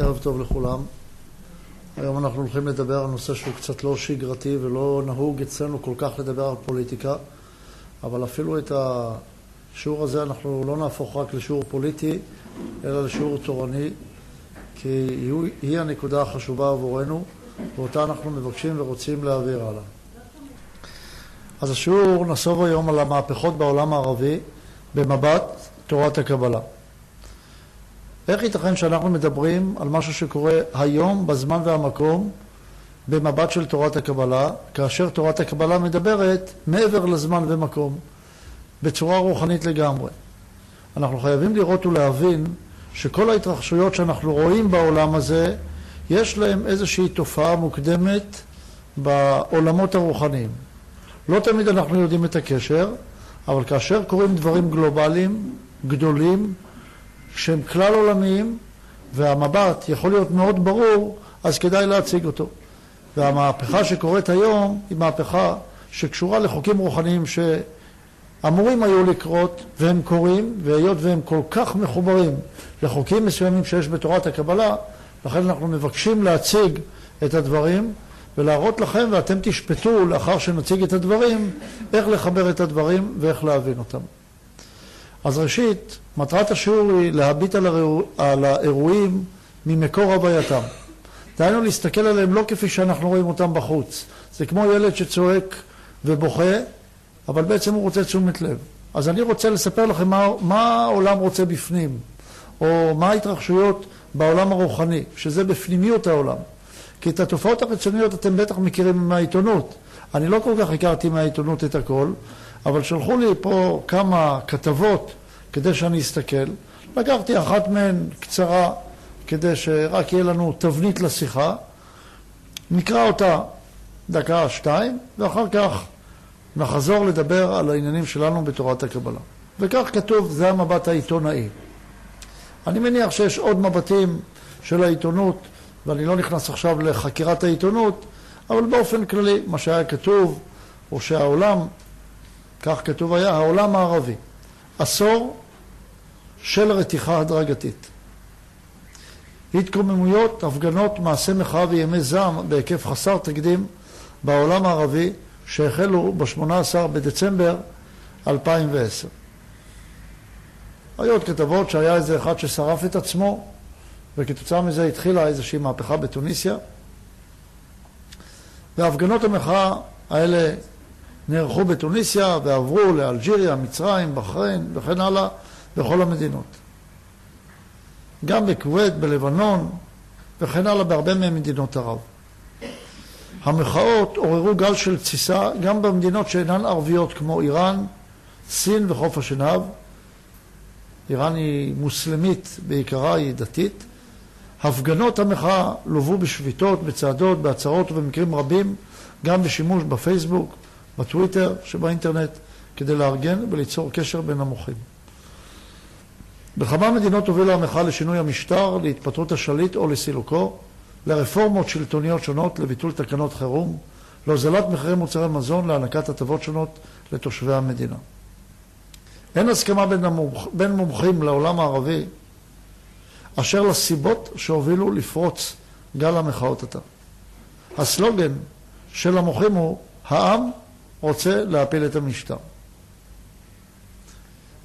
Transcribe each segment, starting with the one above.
ערב טוב לכולם. היום אנחנו הולכים לדבר על נושא שהוא קצת לא שגרתי ולא נהוג אצלנו כל כך לדבר על פוליטיקה, אבל אפילו את השיעור הזה אנחנו לא נהפוך רק לשיעור פוליטי, אלא לשיעור תורני, כי היא הנקודה החשובה עבורנו, ואותה אנחנו מבקשים ורוצים להעביר הלאה. אז השיעור נסוב היום על המהפכות בעולם הערבי במבט תורת הקבלה. איך ייתכן שאנחנו מדברים על משהו שקורה היום, בזמן והמקום, במבט של תורת הקבלה, כאשר תורת הקבלה מדברת מעבר לזמן ומקום, בצורה רוחנית לגמרי. אנחנו חייבים לראות ולהבין שכל ההתרחשויות שאנחנו רואים בעולם הזה, יש להם איזושהי תופעה מוקדמת בעולמות הרוחניים. לא תמיד אנחנו יודעים את הקשר, אבל כאשר קורים דברים גלובליים, גדולים, שהם כלל עולמיים, והמבט יכול להיות מאוד ברור, אז כדאי להציג אותו. והמהפכה שקורית היום היא מהפכה שקשורה לחוקים רוחניים שאמורים היו לקרות, והם קורים, והיות והם כל כך מחוברים לחוקים מסוימים שיש בתורת הקבלה, לכן אנחנו מבקשים להציג את הדברים ולהראות לכם, ואתם תשפטו לאחר שנציג את הדברים, איך לחבר את הדברים ואיך להבין אותם. אז ראשית, מטרת השיעור היא להביט על, הראו, על האירועים ממקור הווייתם. דהיינו להסתכל עליהם לא כפי שאנחנו רואים אותם בחוץ. זה כמו ילד שצועק ובוכה, אבל בעצם הוא רוצה תשומת לב. אז אני רוצה לספר לכם מה, מה העולם רוצה בפנים, או מה ההתרחשויות בעולם הרוחני, שזה בפנימיות העולם. כי את התופעות החיצוניות אתם בטח מכירים מהעיתונות. אני לא כל כך הכרתי מהעיתונות את הכל, אבל שלחו לי פה כמה כתבות כדי שאני אסתכל. לקחתי אחת מהן קצרה, כדי שרק יהיה לנו תבנית לשיחה. נקרא אותה דקה, שתיים, ואחר כך נחזור לדבר על העניינים שלנו בתורת הקבלה. וכך כתוב, זה המבט העיתונאי. אני מניח שיש עוד מבטים של העיתונות, ואני לא נכנס עכשיו לחקירת העיתונות, אבל באופן כללי, מה שהיה כתוב, או שהעולם כך כתוב היה, העולם הערבי. עשור של רתיחה הדרגתית. התקוממויות, הפגנות, מעשי מחאה וימי זעם בהיקף חסר תקדים בעולם הערבי שהחלו ב-18 בדצמבר 2010. היו עוד כתבות שהיה איזה אחד ששרף את עצמו וכתוצאה מזה התחילה איזושהי מהפכה בתוניסיה והפגנות המחאה האלה נערכו בתוניסיה ועברו לאלג'יריה, מצרים, בחריין וכן הלאה בכל המדינות. גם בכווית, בלבנון וכן הלאה בהרבה ממדינות ערב. המחאות עוררו גל של תסיסה גם במדינות שאינן ערביות כמו איראן, סין וחוף השנהב. איראן היא מוסלמית בעיקרה, היא דתית. הפגנות המחאה לוו בשביתות, בצעדות, בהצהרות ובמקרים רבים גם בשימוש בפייסבוק, בטוויטר שבאינטרנט, כדי לארגן וליצור קשר בין המוחים. בכמה מדינות הובילה המחאה לשינוי המשטר, להתפטרות השליט או לסילוקו, לרפורמות שלטוניות שונות, לביטול תקנות חירום, להוזלת מחירי מוצרי מזון, להענקת הטבות שונות לתושבי המדינה. אין הסכמה בין, המומח, בין מומחים לעולם הערבי אשר לסיבות שהובילו לפרוץ גל המחאות עתה. הסלוגן של המוחים הוא העם רוצה להפיל את המשטר.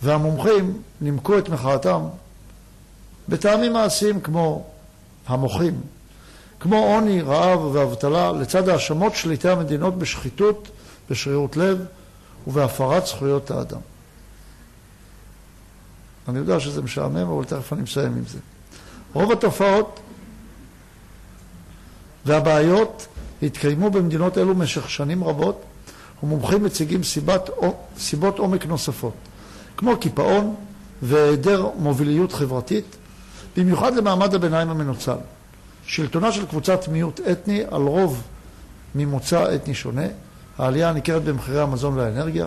והמומחים נימקו את מחאתם בטעמים מעשיים כמו המוחים, כמו עוני, רעב ואבטלה, לצד האשמות שליטי המדינות בשחיתות, בשרירות לב ובהפרת זכויות האדם. אני יודע שזה משעמם, אבל תכף אני מסיים עם זה. רוב התופעות והבעיות התקיימו במדינות אלו במשך שנים רבות, ומומחים מציגים סיבת, סיבות עומק נוספות, כמו קיפאון והיעדר מוביליות חברתית, במיוחד למעמד הביניים המנוצל. שלטונה של קבוצת מיעוט אתני על רוב ממוצא אתני שונה, העלייה הניכרת במחירי המזון והאנרגיה,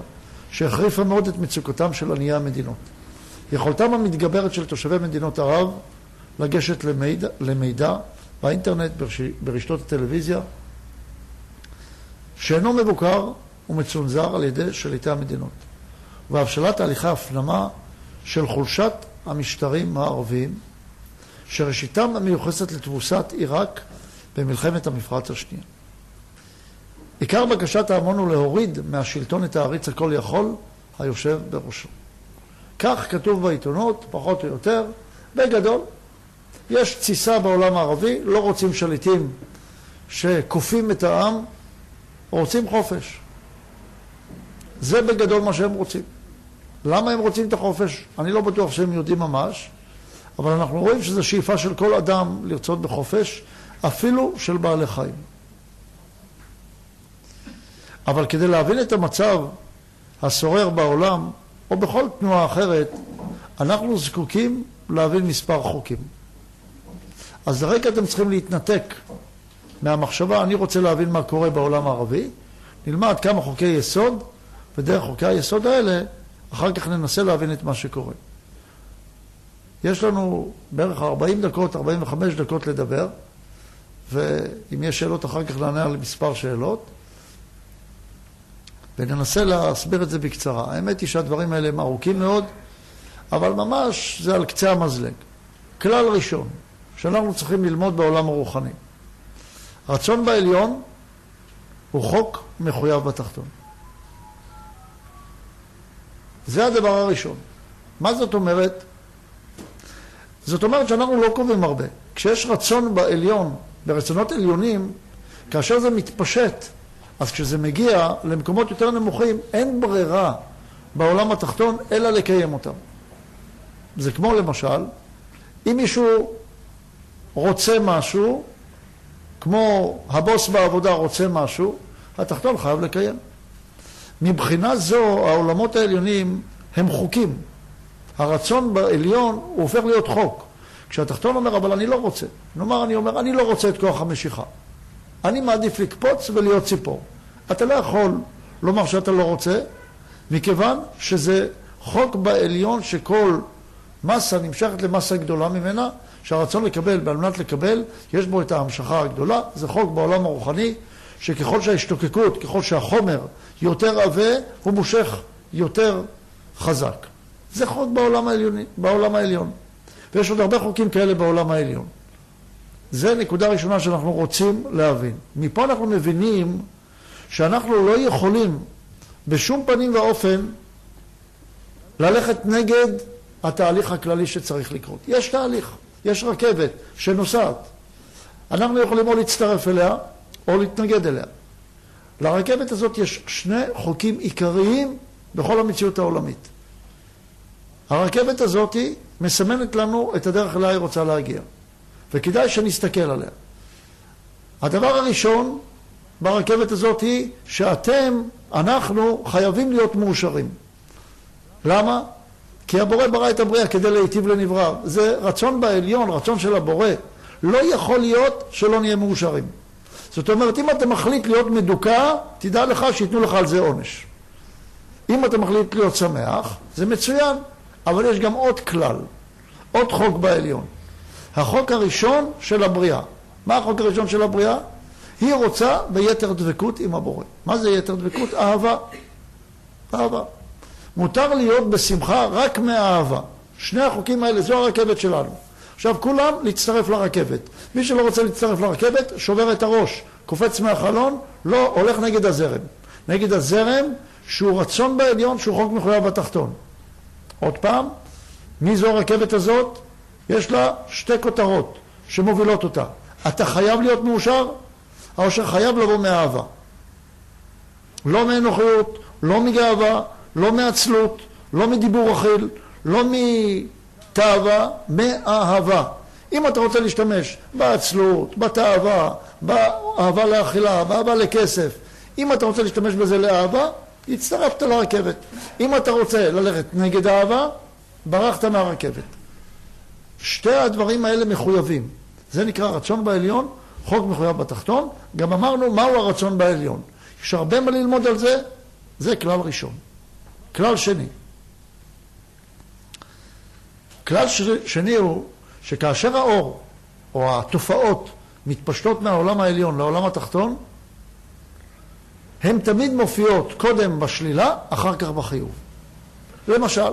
שהחריפה מאוד את מצוקתם של עניי המדינות. יכולתם המתגברת של תושבי מדינות ערב לגשת למידע, למידע באינטרנט, ברשתות הטלוויזיה, שאינו מבוקר ומצונזר על ידי שליטי המדינות, והבשלת תהליכי הפנמה של חולשת המשטרים הערביים, שראשיתם מיוחסת לתבוסת עיראק במלחמת המפרץ השנייה. עיקר בקשת ההמון הוא להוריד מהשלטון את העריץ הכל יכול היושב בראשו. כך כתוב בעיתונות, פחות או יותר, בגדול. יש תסיסה בעולם הערבי, לא רוצים שליטים שכופים את העם, רוצים חופש. זה בגדול מה שהם רוצים. למה הם רוצים את החופש? אני לא בטוח שהם יודעים ממש, אבל אנחנו רואים שזו שאיפה של כל אדם לרצות בחופש, אפילו של בעלי חיים. אבל כדי להבין את המצב השורר בעולם, או בכל תנועה אחרת, אנחנו זקוקים להבין מספר חוקים. אז לרגע אתם צריכים להתנתק מהמחשבה, אני רוצה להבין מה קורה בעולם הערבי, נלמד כמה חוקי יסוד, ודרך חוקי היסוד האלה, אחר כך ננסה להבין את מה שקורה. יש לנו בערך 40 דקות, 45 דקות לדבר, ואם יש שאלות אחר כך נענה על מספר שאלות. וננסה להסביר את זה בקצרה. האמת היא שהדברים האלה הם ארוכים מאוד, אבל ממש זה על קצה המזלג. כלל ראשון שאנחנו צריכים ללמוד בעולם הרוחני. רצון בעליון הוא חוק מחויב בתחתון. זה הדבר הראשון. מה זאת אומרת? זאת אומרת שאנחנו לא קובעים הרבה. כשיש רצון בעליון, ברצונות עליונים, כאשר זה מתפשט אז כשזה מגיע למקומות יותר נמוכים, אין ברירה בעולם התחתון אלא לקיים אותם. זה כמו למשל, אם מישהו רוצה משהו, כמו הבוס בעבודה רוצה משהו, התחתון חייב לקיים. מבחינה זו, העולמות העליונים הם חוקים. הרצון בעליון הוא הופך להיות חוק. כשהתחתון אומר, אבל אני לא רוצה. נאמר, אני אומר, אני לא רוצה את כוח המשיכה. אני מעדיף לקפוץ ולהיות ציפור. אתה לא יכול לומר שאתה לא רוצה, מכיוון שזה חוק בעליון שכל מסה נמשכת למסה גדולה ממנה, שהרצון לקבל, ועל מנת לקבל, יש בו את ההמשכה הגדולה. זה חוק בעולם הרוחני, שככל שההשתוקקות, ככל שהחומר יותר עבה, הוא מושך יותר חזק. זה חוק בעולם, העליוני, בעולם העליון. ויש עוד הרבה חוקים כאלה בעולם העליון. זה נקודה ראשונה שאנחנו רוצים להבין. מפה אנחנו מבינים שאנחנו לא יכולים בשום פנים ואופן ללכת נגד התהליך הכללי שצריך לקרות. יש תהליך, יש רכבת שנוסעת. אנחנו יכולים או להצטרף אליה או להתנגד אליה. לרכבת הזאת יש שני חוקים עיקריים בכל המציאות העולמית. הרכבת הזאת מסמנת לנו את הדרך אליה היא רוצה להגיע. וכדאי שנסתכל עליה. הדבר הראשון ברכבת הזאת היא שאתם, אנחנו, חייבים להיות מאושרים. למה? כי הבורא ברא את הבריאה כדי להיטיב לנברא. זה רצון בעליון, רצון של הבורא. לא יכול להיות שלא נהיה מאושרים. זאת אומרת, אם אתה מחליט להיות מדוכא, תדע לך שייתנו לך על זה עונש. אם אתה מחליט להיות שמח, זה מצוין, אבל יש גם עוד כלל, עוד חוק בעליון. החוק הראשון של הבריאה. מה החוק הראשון של הבריאה? היא רוצה ביתר דבקות עם הבורא. מה זה יתר דבקות? אהבה. אהבה. מותר להיות בשמחה רק מהאהבה. שני החוקים האלה, זו הרכבת שלנו. עכשיו כולם להצטרף לרכבת. מי שלא רוצה להצטרף לרכבת, שובר את הראש, קופץ מהחלון, לא, הולך נגד הזרם. נגד הזרם שהוא רצון בעליון, שהוא חוק מחויב בתחתון. עוד פעם, מי זו הרכבת הזאת? יש לה שתי כותרות שמובילות אותה. אתה חייב להיות מאושר, העושר חייב לבוא מאהבה. לא מאנוכיות, לא מגאווה, לא מעצלות, לא מדיבור אכיל, לא מתאווה, מאהבה. אם אתה רוצה להשתמש בעצלות, בתאווה, באהבה לאכילה, באהבה לכסף, אם אתה רוצה להשתמש בזה לאהבה, הצטרפת לרכבת. אם אתה רוצה ללכת נגד אהבה, ברחת מהרכבת. שתי הדברים האלה מחויבים. זה נקרא רצון בעליון, חוק מחויב בתחתון. גם אמרנו מהו הרצון בעליון. יש הרבה מה ללמוד על זה, זה כלל ראשון. כלל שני. כלל שני הוא שכאשר האור או התופעות מתפשטות מהעולם העליון לעולם התחתון, הן תמיד מופיעות קודם בשלילה, אחר כך בחיוב. למשל,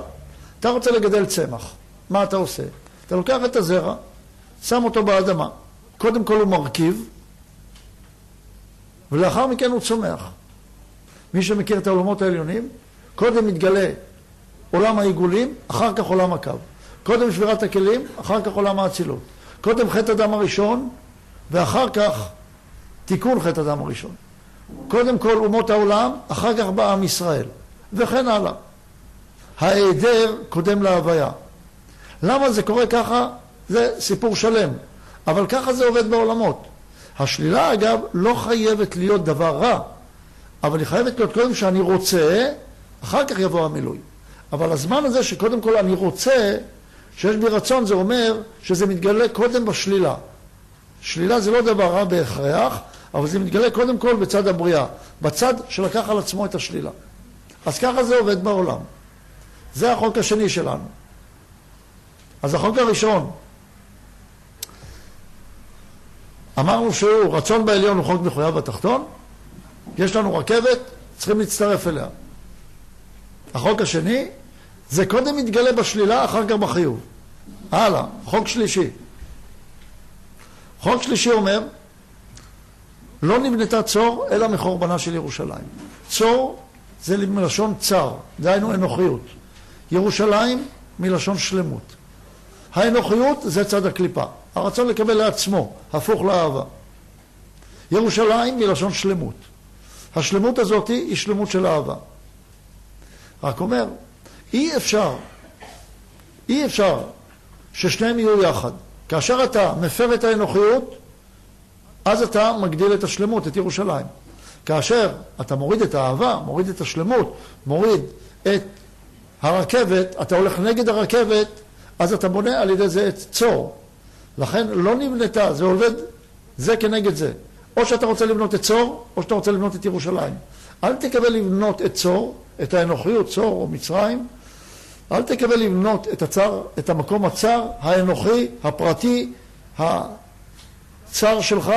אתה רוצה לגדל צמח, מה אתה עושה? אתה לוקח את הזרע, שם אותו באדמה. קודם כל הוא מרכיב, ולאחר מכן הוא צומח. מי שמכיר את העולמות העליונים, קודם מתגלה עולם העיגולים, אחר כך עולם הקו. קודם שבירת הכלים, אחר כך עולם האצילות. קודם חטא הדם הראשון, ואחר כך תיקון חטא הדם הראשון. קודם כל אומות העולם, אחר כך בא עם ישראל, וכן הלאה. ההיעדר קודם להוויה. למה זה קורה ככה? זה סיפור שלם, אבל ככה זה עובד בעולמות. השלילה, אגב, לא חייבת להיות דבר רע, אבל היא חייבת להיות קודם שאני רוצה, אחר כך יבוא המילוי. אבל הזמן הזה שקודם כל אני רוצה, שיש בי רצון, זה אומר שזה מתגלה קודם בשלילה. שלילה זה לא דבר רע בהכרח, אבל זה מתגלה קודם כל בצד הבריאה, בצד שלקח על עצמו את השלילה. אז ככה זה עובד בעולם. זה החוק השני שלנו. אז החוק הראשון, אמרנו שהוא רצון בעליון הוא חוק מחויב בתחתון, יש לנו רכבת, צריכים להצטרף אליה. החוק השני, זה קודם מתגלה בשלילה, אחר כך בחיוב. הלאה, חוק שלישי. חוק שלישי אומר, לא נבנתה צור אלא מחורבנה של ירושלים. צור זה מלשון צר, דהיינו אנוכיות. ירושלים מלשון שלמות. האנוכיות זה צד הקליפה, הרצון לקבל לעצמו, הפוך לאהבה. ירושלים מלשון שלמות. השלמות הזאת היא שלמות של אהבה. רק אומר, אי אפשר, אי אפשר ששניהם יהיו יחד. כאשר אתה מפר את האנוכיות, אז אתה מגדיל את השלמות, את ירושלים. כאשר אתה מוריד את האהבה, מוריד את השלמות, מוריד את הרכבת, אתה הולך נגד הרכבת, אז אתה בונה על ידי זה את צור. לכן לא נבנתה, זה עובד זה כנגד זה. או שאתה רוצה לבנות את צור, או שאתה רוצה לבנות את ירושלים. אל תקבל לבנות את צור, את האנוכיות, צור או מצרים, אל תקבל לבנות את, הצר, את המקום הצר, האנוכי, הפרטי, הצר שלך,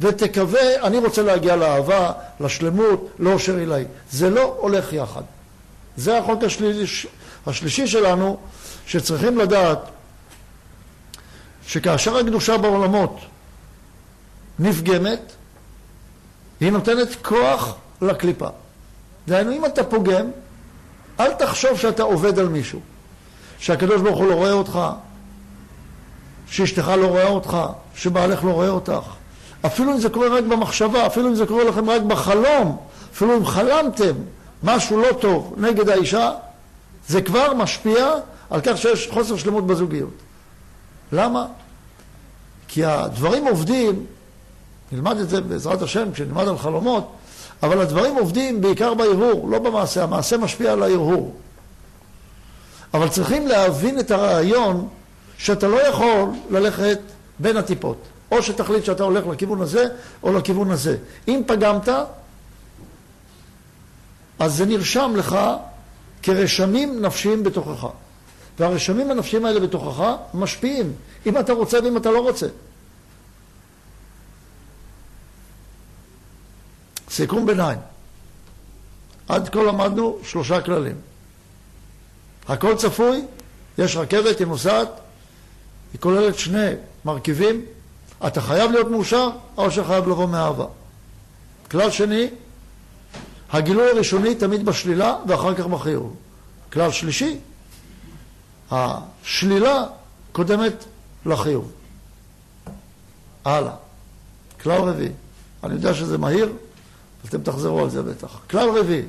ותקווה, אני רוצה להגיע לאהבה, לשלמות, לאושר עילאי. זה לא הולך יחד. זה החוק השלישי, השלישי שלנו, שצריכים לדעת שכאשר הקדושה בעולמות נפגמת, היא נותנת כוח לקליפה. דהיינו, אם אתה פוגם, אל תחשוב שאתה עובד על מישהו, שהקדוש ברוך הוא לא רואה אותך, שאשתך לא רואה אותך, שבעלך לא רואה אותך. אפילו אם זה קורה רק במחשבה, אפילו אם זה קורה לכם רק בחלום, אפילו אם חלמתם משהו לא טוב נגד האישה, זה כבר משפיע על כך שיש חוסר שלמות בזוגיות. למה? כי הדברים עובדים, נלמד את זה בעזרת השם כשנלמד על חלומות, אבל הדברים עובדים בעיקר בהרהור, לא במעשה, המעשה משפיע על ההרהור. אבל צריכים להבין את הרעיון שאתה לא יכול ללכת בין הטיפות. או שתחליט שאתה הולך לכיוון הזה, או לכיוון הזה. אם פגמת, אז זה נרשם לך כרשמים נפשיים בתוכך. והרשמים הנפשיים האלה בתוכך משפיעים, אם אתה רוצה ואם אתה לא רוצה. סיכום ביניים. עד כה למדנו שלושה כללים. הכל צפוי, יש רכבת, היא נוסעת, היא כוללת שני מרכיבים, אתה חייב להיות מאושר, או שחייב לבוא מאהבה. כלל שני, הגילוי הראשוני תמיד בשלילה ואחר כך בחיוב. כלל שלישי, השלילה קודמת לחיוב. הלאה. כלל רביעי. אני יודע שזה מהיר, אתם תחזרו על זה בטח. כלל רביעי.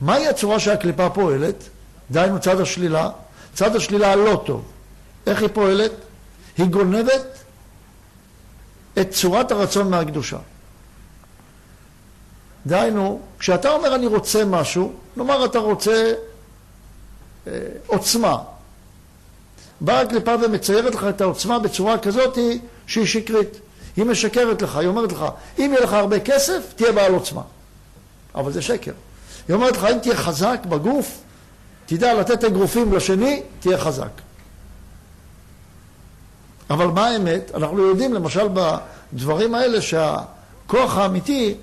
מהי הצורה שהקליפה פועלת? דהיינו צד השלילה. צד השלילה הלא טוב. איך היא פועלת? היא גונבת את צורת הרצון מהקדושה. דהיינו, כשאתה אומר אני רוצה משהו, נאמר אתה רוצה אה, עוצמה. באה הקליפה ומציירת לך את העוצמה בצורה כזאת שהיא שקרית. היא משקרת לך, היא אומרת לך, אם יהיה לך הרבה כסף, תהיה בעל עוצמה. אבל זה שקר. היא אומרת לך, אם תהיה חזק בגוף, תדע לתת אגרופים לשני, תהיה חזק. אבל מה האמת? אנחנו יודעים למשל בדברים האלה שהכוח האמיתי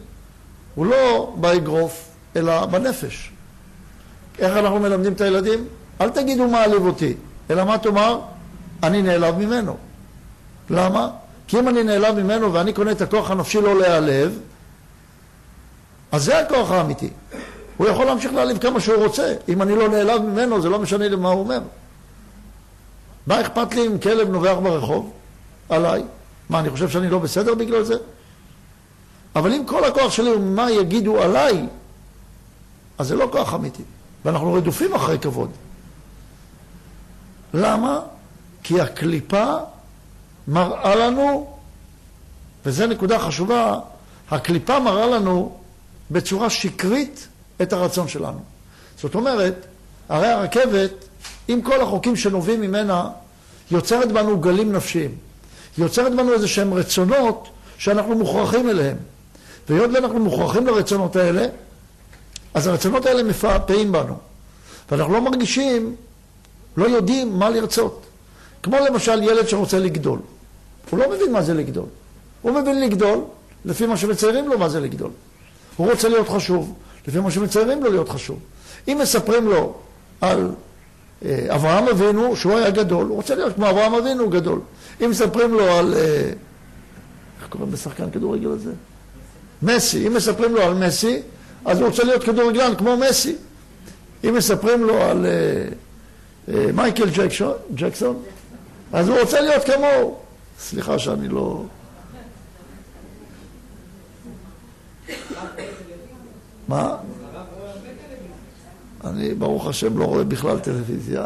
הוא לא באגרוף, אלא בנפש. איך אנחנו מלמדים את הילדים? אל תגידו מעליב אותי, אלא מה תאמר? אני נעלב ממנו. למה? כי אם אני נעלב ממנו ואני קונה את הכוח הנפשי לא להיעלב, אז זה הכוח האמיתי. הוא יכול להמשיך להעליב כמה שהוא רוצה. אם אני לא נעלב ממנו, זה לא משנה לי מה הוא אומר. מה אכפת לי אם כלב נובח ברחוב? עליי. מה, אני חושב שאני לא בסדר בגלל זה? אבל אם כל הכוח שלי הוא מה יגידו עליי, אז זה לא כוח אמיתי. ואנחנו רדופים אחרי כבוד. למה? כי הקליפה מראה לנו, וזו נקודה חשובה, הקליפה מראה לנו בצורה שקרית את הרצון שלנו. זאת אומרת, הרי הרכבת, עם כל החוקים שנובעים ממנה, יוצרת בנו גלים נפשיים. יוצרת בנו איזה שהם רצונות שאנחנו מוכרחים אליהם. והיות ואנחנו מוכרחים לרצונות האלה, אז הרצונות האלה מפעפעים בנו. ואנחנו לא מרגישים, לא יודעים מה לרצות. כמו למשל ילד שרוצה לגדול. הוא לא מבין מה זה לגדול. הוא מבין לגדול לפי מה שמציירים לו מה זה לגדול. הוא רוצה להיות חשוב, לפי מה שמציירים לו להיות חשוב. אם מספרים לו על אה, אברהם אבינו, שהוא היה גדול, הוא רוצה להיות כמו אברהם אבינו גדול. אם מספרים לו על... אה, איך קוראים לשחקן כדורגל הזה? מסי. אם מספרים לו על מסי, אז הוא רוצה להיות כדורגלן כמו מסי. אם מספרים לו על אה, מייקל ג'קסון, אז הוא רוצה להיות כמוהו. סליחה שאני לא... מה? אני, ברוך השם, לא רואה בכלל טלוויזיה.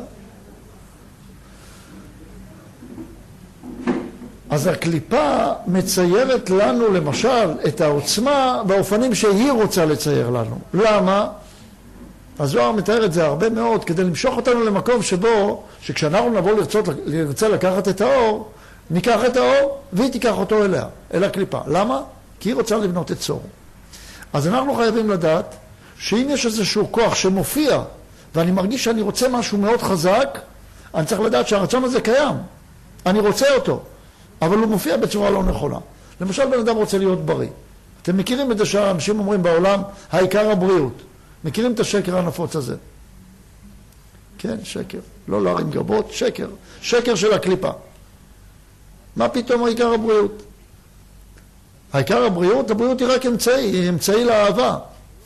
אז הקליפה מציירת לנו, למשל, את העוצמה באופנים שהיא רוצה לצייר לנו. למה? הזוהר מתאר את זה הרבה מאוד כדי למשוך אותנו למקום שבו, שכשאנחנו נבוא לרצות, לרצה לקחת את האור, ניקח את האור והיא תיקח אותו אליה, אל הקליפה. למה? כי היא רוצה לבנות את צור. אז אנחנו חייבים לדעת שאם יש איזשהו כוח שמופיע ואני מרגיש שאני רוצה משהו מאוד חזק, אני צריך לדעת שהרצון הזה קיים. אני רוצה אותו, אבל הוא מופיע בצורה לא נכונה. למשל, בן אדם רוצה להיות בריא. אתם מכירים את זה שאנשים אומרים בעולם, העיקר הבריאות. מכירים את השקר הנפוץ הזה? כן, שקר. לא להרים גבות, שקר. שקר של הקליפה. מה פתאום העיקר הבריאות? העיקר הבריאות, הבריאות היא רק אמצעי, היא אמצעי לאהבה.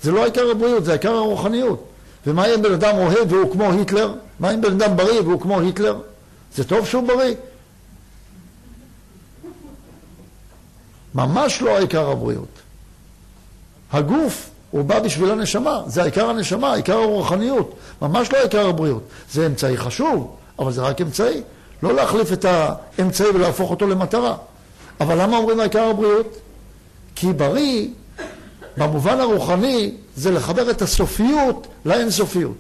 זה לא העיקר הבריאות, זה העיקר הרוחניות. ומה אם בן אדם אוהב והוא כמו היטלר? מה אם בן אדם בריא והוא כמו היטלר? זה טוב שהוא בריא? ממש לא העיקר הבריאות. הגוף, הוא בא בשביל הנשמה, זה העיקר הנשמה, העיקר הרוחניות, ממש לא העיקר הבריאות. זה אמצעי חשוב, אבל זה רק אמצעי. לא להחליף את האמצעי ולהפוך אותו למטרה. אבל למה אומרים העיקר הבריאות? כי בריא, במובן הרוחני, זה לחבר את הסופיות לאינסופיות.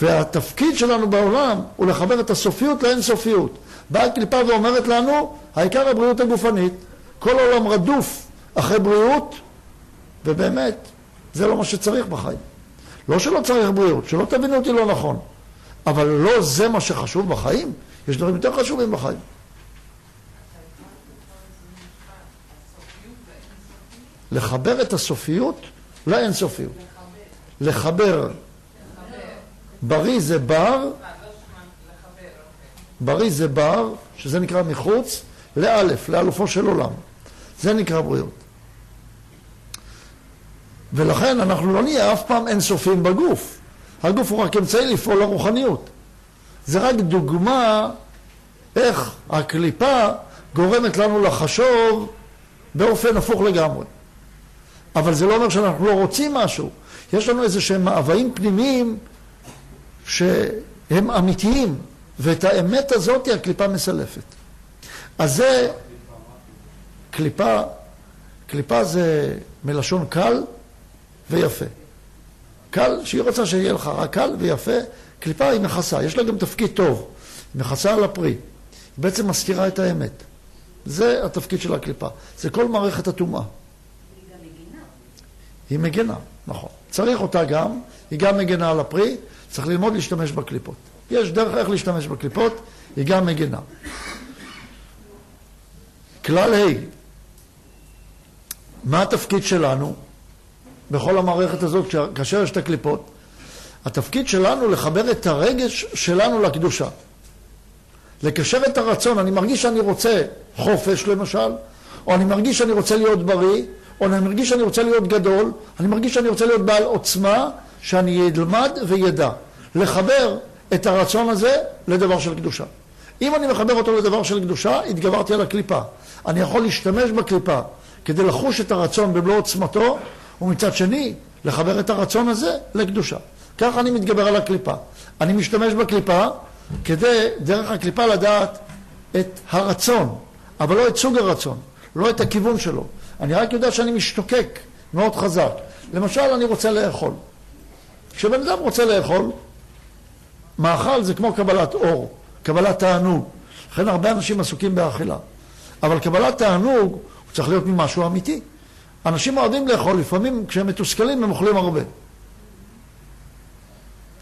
והתפקיד שלנו בעולם הוא לחבר את הסופיות לאינסופיות. באה הקליפה ואומרת לנו, העיקר הבריאות הגופנית. כל העולם רדוף אחרי בריאות, ובאמת, זה לא מה שצריך בחיים. לא שלא צריך בריאות, שלא תבינו אותי לא נכון, אבל לא זה מה שחשוב בחיים. יש דברים יותר חשובים בחיים. לחבר את הסופיות לאינסופיות. לחבר. בריא זה בר, בריא זה בר, שזה נקרא מחוץ, לאלף, לאלופו של עולם. זה נקרא בריאות. ולכן אנחנו לא נהיה אף פעם אינסופיים בגוף. הגוף הוא רק אמצעי לפעול לרוחניות. זה רק דוגמה איך הקליפה גורמת לנו לחשוב באופן הפוך לגמרי. אבל זה לא אומר שאנחנו לא רוצים משהו. יש לנו איזה שהם מאוויים פנימיים שהם אמיתיים, ואת האמת הזאת הקליפה מסלפת. אז זה, קליפה, קליפה זה מלשון קל ויפה. קל, שהיא רוצה שיהיה לך רק קל ויפה, קליפה היא מכסה, יש לה גם תפקיד טוב, היא מכסה על הפרי, היא בעצם מסתירה את האמת. זה התפקיד של הקליפה, זה כל מערכת הטומאה. היא מגנה, נכון. צריך אותה גם, היא גם מגנה על הפרי, צריך ללמוד להשתמש בקליפות. יש דרך איך להשתמש בקליפות, היא גם מגנה. כלל ה', מה התפקיד שלנו בכל המערכת הזאת כאשר יש את הקליפות? התפקיד שלנו לחבר את הרגש שלנו לקדושה. לקשר את הרצון, אני מרגיש שאני רוצה חופש למשל, או אני מרגיש שאני רוצה להיות בריא, או אני מרגיש שאני רוצה להיות גדול, אני מרגיש שאני רוצה להיות בעל עוצמה, שאני אלמד וידע. לחבר את הרצון הזה לדבר של קדושה. אם אני מחבר אותו לדבר של קדושה, התגברתי על הקליפה. אני יכול להשתמש בקליפה כדי לחוש את הרצון במלוא עוצמתו, ומצד שני, לחבר את הרצון הזה לקדושה. ככה אני מתגבר על הקליפה. אני משתמש בקליפה כדי, דרך הקליפה, לדעת את הרצון, אבל לא את סוג הרצון, לא את הכיוון שלו. אני רק יודע שאני משתוקק מאוד חזק. למשל, אני רוצה לאכול. כשבן אדם רוצה לאכול, מאכל זה כמו קבלת אור, קבלת תענוג. לכן הרבה אנשים עסוקים באכילה. אבל קבלת תענוג הוא צריך להיות ממשהו אמיתי. אנשים אוהבים לאכול, לפעמים כשהם מתוסכלים הם אוכלים הרבה.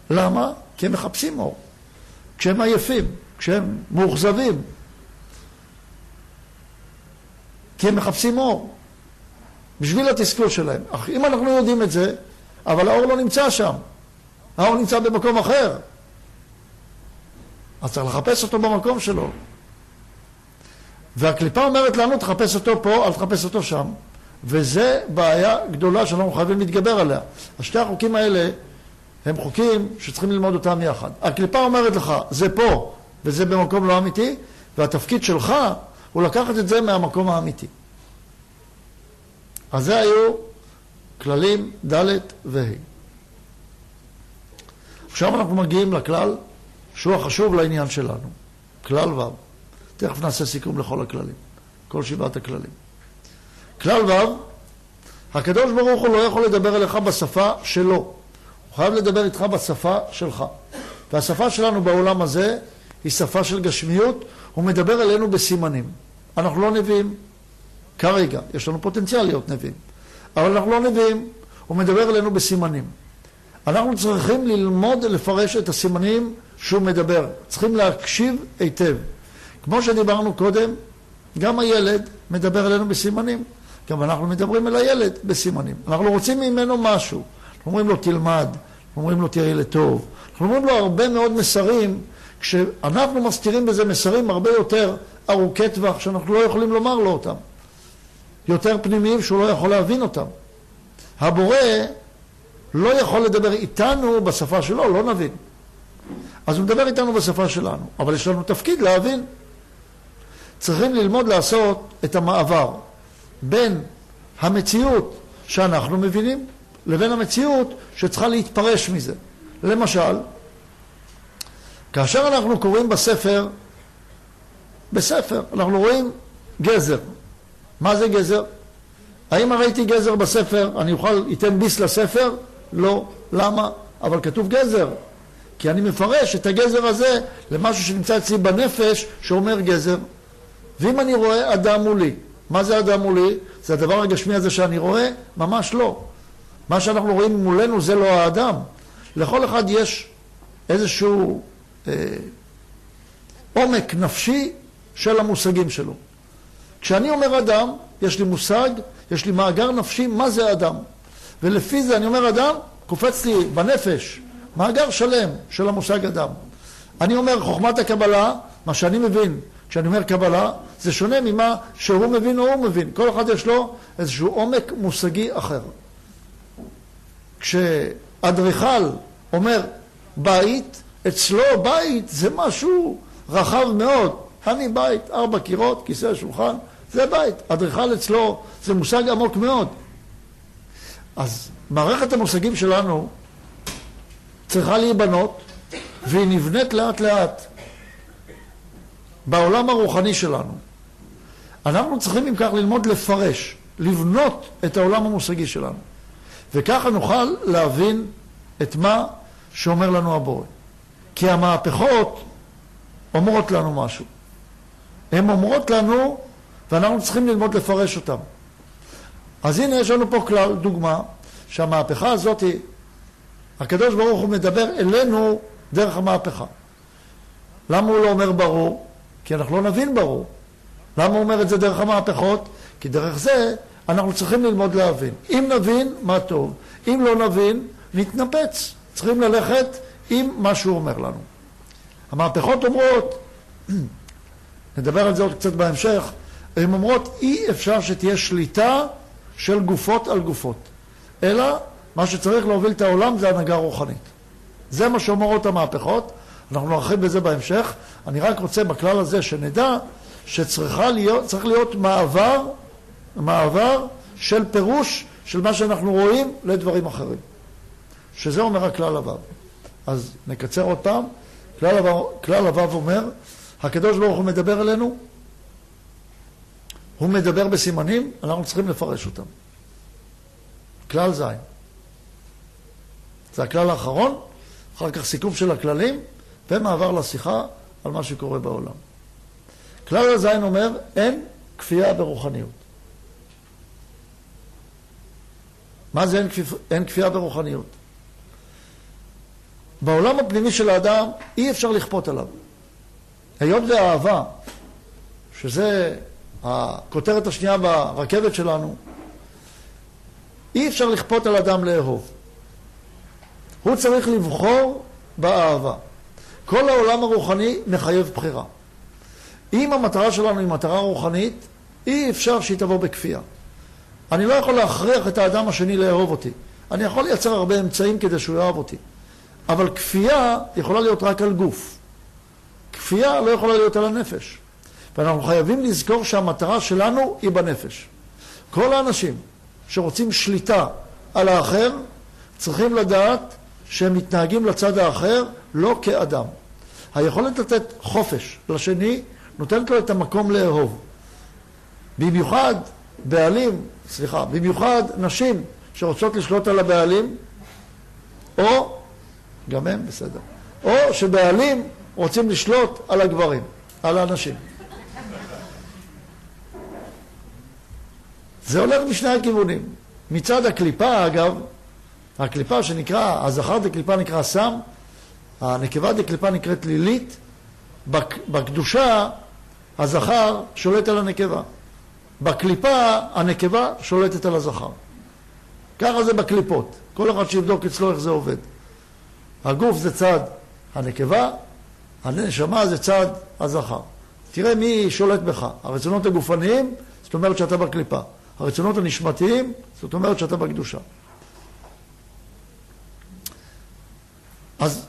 למה? כי הם מחפשים אור. כשהם עייפים, כשהם מאוכזבים, כי הם מחפשים אור. בשביל התסכול שלהם. אך אם אנחנו יודעים את זה, אבל האור לא נמצא שם, האור נמצא במקום אחר, אז צריך לחפש אותו במקום שלו. והקליפה אומרת לנו, תחפש אותו פה, אל תחפש אותו שם. וזה בעיה גדולה שאנחנו חייבים להתגבר עליה. אז שתי החוקים האלה הם חוקים שצריכים ללמוד אותם יחד. הקליפה אומרת לך, זה פה וזה במקום לא אמיתי, והתפקיד שלך הוא לקחת את זה מהמקום האמיתי. אז זה היו כללים ד' וה'. עכשיו אנחנו מגיעים לכלל שהוא החשוב לעניין שלנו, כלל ו'. תכף נעשה סיכום לכל הכללים, כל שבעת הכללים. כלל ו', הקדוש ברוך הוא לא יכול לדבר אליך בשפה שלו, הוא חייב לדבר איתך בשפה שלך. והשפה שלנו בעולם הזה היא שפה של גשמיות, הוא מדבר אלינו בסימנים. אנחנו לא נביאים כרגע, יש לנו פוטנציאל להיות נביאים, אבל אנחנו לא נביאים, הוא מדבר אלינו בסימנים. אנחנו צריכים ללמוד לפרש את הסימנים שהוא מדבר, צריכים להקשיב היטב. כמו שדיברנו קודם, גם הילד מדבר אלינו בסימנים. גם אנחנו מדברים אל הילד בסימנים. אנחנו רוצים ממנו משהו. אנחנו אומרים לו תלמד, אנחנו אומרים לו תהיה ילד טוב. אנחנו אומרים לו הרבה מאוד מסרים, כשאנחנו מסתירים בזה מסרים הרבה יותר ארוכי טווח, שאנחנו לא יכולים לומר לו אותם. יותר פנימיים שהוא לא יכול להבין אותם. הבורא לא יכול לדבר איתנו בשפה שלו, לא נבין. אז הוא מדבר איתנו בשפה שלנו, אבל יש לנו תפקיד להבין. צריכים ללמוד לעשות את המעבר בין המציאות שאנחנו מבינים לבין המציאות שצריכה להתפרש מזה. למשל, כאשר אנחנו קוראים בספר, בספר, אנחנו רואים גזר. מה זה גזר? האם ראיתי גזר בספר, אני אוכל, אתן ביס לספר? לא. למה? אבל כתוב גזר. כי אני מפרש את הגזר הזה למשהו שנמצא אצלי בנפש שאומר גזר. ואם אני רואה אדם מולי, מה זה אדם מולי? זה הדבר הגשמי הזה שאני רואה? ממש לא. מה שאנחנו רואים מולנו זה לא האדם. לכל אחד יש איזשהו אה, עומק נפשי של המושגים שלו. כשאני אומר אדם, יש לי מושג, יש לי מאגר נפשי, מה זה אדם. ולפי זה אני אומר אדם, קופץ לי בנפש מאגר שלם של המושג אדם. אני אומר חוכמת הקבלה, מה שאני מבין כשאני אומר קבלה, זה שונה ממה שהוא מבין או הוא מבין. כל אחד יש לו איזשהו עומק מושגי אחר. כשאדריכל אומר בית, אצלו בית זה משהו רחב מאוד. אני בית, ארבע קירות, כיסא, שולחן, זה בית. אדריכל אצלו זה מושג עמוק מאוד. אז מערכת המושגים שלנו צריכה להיבנות, והיא נבנית לאט לאט בעולם הרוחני שלנו. אנחנו צריכים אם כך ללמוד לפרש, לבנות את העולם המושגי שלנו. וככה נוכל להבין את מה שאומר לנו הבורא. כי המהפכות אומרות לנו משהו. הן אומרות לנו, ואנחנו צריכים ללמוד לפרש אותן. אז הנה יש לנו פה כלל, דוגמה, שהמהפכה הזאת, הקדוש ברוך הוא מדבר אלינו דרך המהפכה. למה הוא לא אומר ברור? כי אנחנו לא נבין ברור. למה הוא אומר את זה דרך המהפכות? כי דרך זה אנחנו צריכים ללמוד להבין. אם נבין, מה טוב. אם לא נבין, נתנפץ. צריכים ללכת עם מה שהוא אומר לנו. המהפכות אומרות, נדבר על זה עוד קצת בהמשך, הן אומרות אי אפשר שתהיה שליטה של גופות על גופות, אלא מה שצריך להוביל את העולם זה הנהגה רוחנית. זה מה שאומרות המהפכות, אנחנו נרחיב בזה בהמשך. אני רק רוצה בכלל הזה שנדע שצריך להיות, להיות מעבר, מעבר של פירוש של מה שאנחנו רואים לדברים אחרים. שזה אומר הכלל הו"ב. אז נקצר עוד פעם. כלל הו"ב אומר, הקדוש ברוך הוא מדבר אלינו, הוא מדבר בסימנים, אנחנו צריכים לפרש אותם. כלל ז'. זה הכלל האחרון, אחר כך סיכום של הכללים, ומעבר לשיחה על מה שקורה בעולם. כלל הז' אומר, אין כפייה ברוחניות. מה זה אין, כפייה, אין כפייה ברוחניות? בעולם הפנימי של האדם אי אפשר לכפות עליו. היות והאהבה, שזה הכותרת השנייה ברכבת שלנו, אי אפשר לכפות על אדם לאהוב. הוא צריך לבחור באהבה. כל העולם הרוחני מחייב בחירה. אם המטרה שלנו היא מטרה רוחנית, אי אפשר שהיא תבוא בכפייה. אני לא יכול להכריח את האדם השני לאהוב אותי. אני יכול לייצר הרבה אמצעים כדי שהוא יאהב אותי. אבל כפייה יכולה להיות רק על גוף. כפייה לא יכולה להיות על הנפש. ואנחנו חייבים לזכור שהמטרה שלנו היא בנפש. כל האנשים שרוצים שליטה על האחר, צריכים לדעת שהם מתנהגים לצד האחר לא כאדם. היכולת לתת חופש לשני נותנת לו את המקום לאהוב. במיוחד בעלים, סליחה, במיוחד נשים שרוצות לשלוט על הבעלים, או, גם הם בסדר, או שבעלים רוצים לשלוט על הגברים, על האנשים. זה הולך משני הכיוונים. מצד הקליפה, אגב, הקליפה שנקרא, הזכר דקליפה נקרא סם, הנקבה דקליפה נקראת לילית, בקדושה הזכר שולט על הנקבה. בקליפה הנקבה שולטת על הזכר. ככה זה בקליפות. כל אחד שיבדוק אצלו איך זה עובד. הגוף זה צד הנקבה, הנשמה זה צד הזכר. תראה מי שולט בך. הרצונות הגופניים, זאת אומרת שאתה בקליפה. הרצונות הנשמתיים, זאת אומרת שאתה בקדושה. אז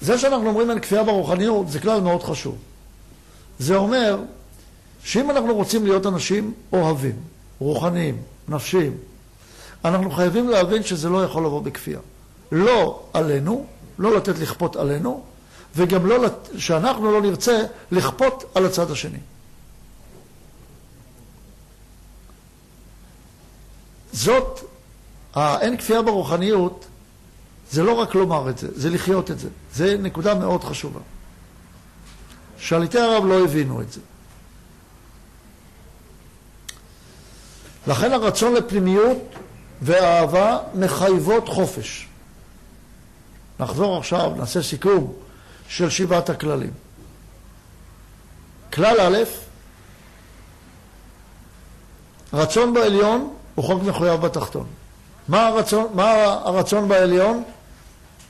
זה שאנחנו אומרים אין כפייה ברוחניות זה כלל מאוד חשוב. זה אומר שאם אנחנו רוצים להיות אנשים אוהבים, רוחניים, נפשיים, אנחנו חייבים להבין שזה לא יכול לבוא בכפייה. לא עלינו, לא לתת לכפות עלינו, וגם לא, שאנחנו לא נרצה לכפות על הצד השני. זאת, האין כפייה ברוחניות, זה לא רק לומר את זה, זה לחיות את זה. זה נקודה מאוד חשובה. שליטי הרב לא הבינו את זה. לכן הרצון לפנימיות ואהבה מחייבות חופש. נחזור עכשיו, נעשה סיכום של שבעת הכללים. כלל א', רצון בעליון הוא חוק מחויב בתחתון. מה הרצון, מה הרצון בעליון?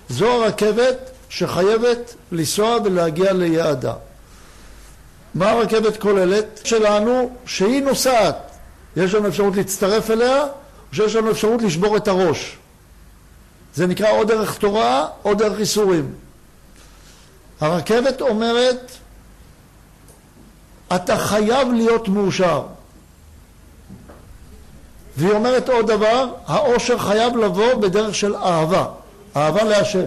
זו הרכבת שחייבת לנסוע ולהגיע ליעדה. מה הרכבת כוללת? שלנו, שהיא נוסעת. יש לנו אפשרות להצטרף אליה, או שיש לנו אפשרות לשבור את הראש. זה נקרא או דרך תורה או דרך איסורים. הרכבת אומרת, אתה חייב להיות מאושר. והיא אומרת עוד דבר, העושר חייב לבוא בדרך של אהבה, אהבה להשם.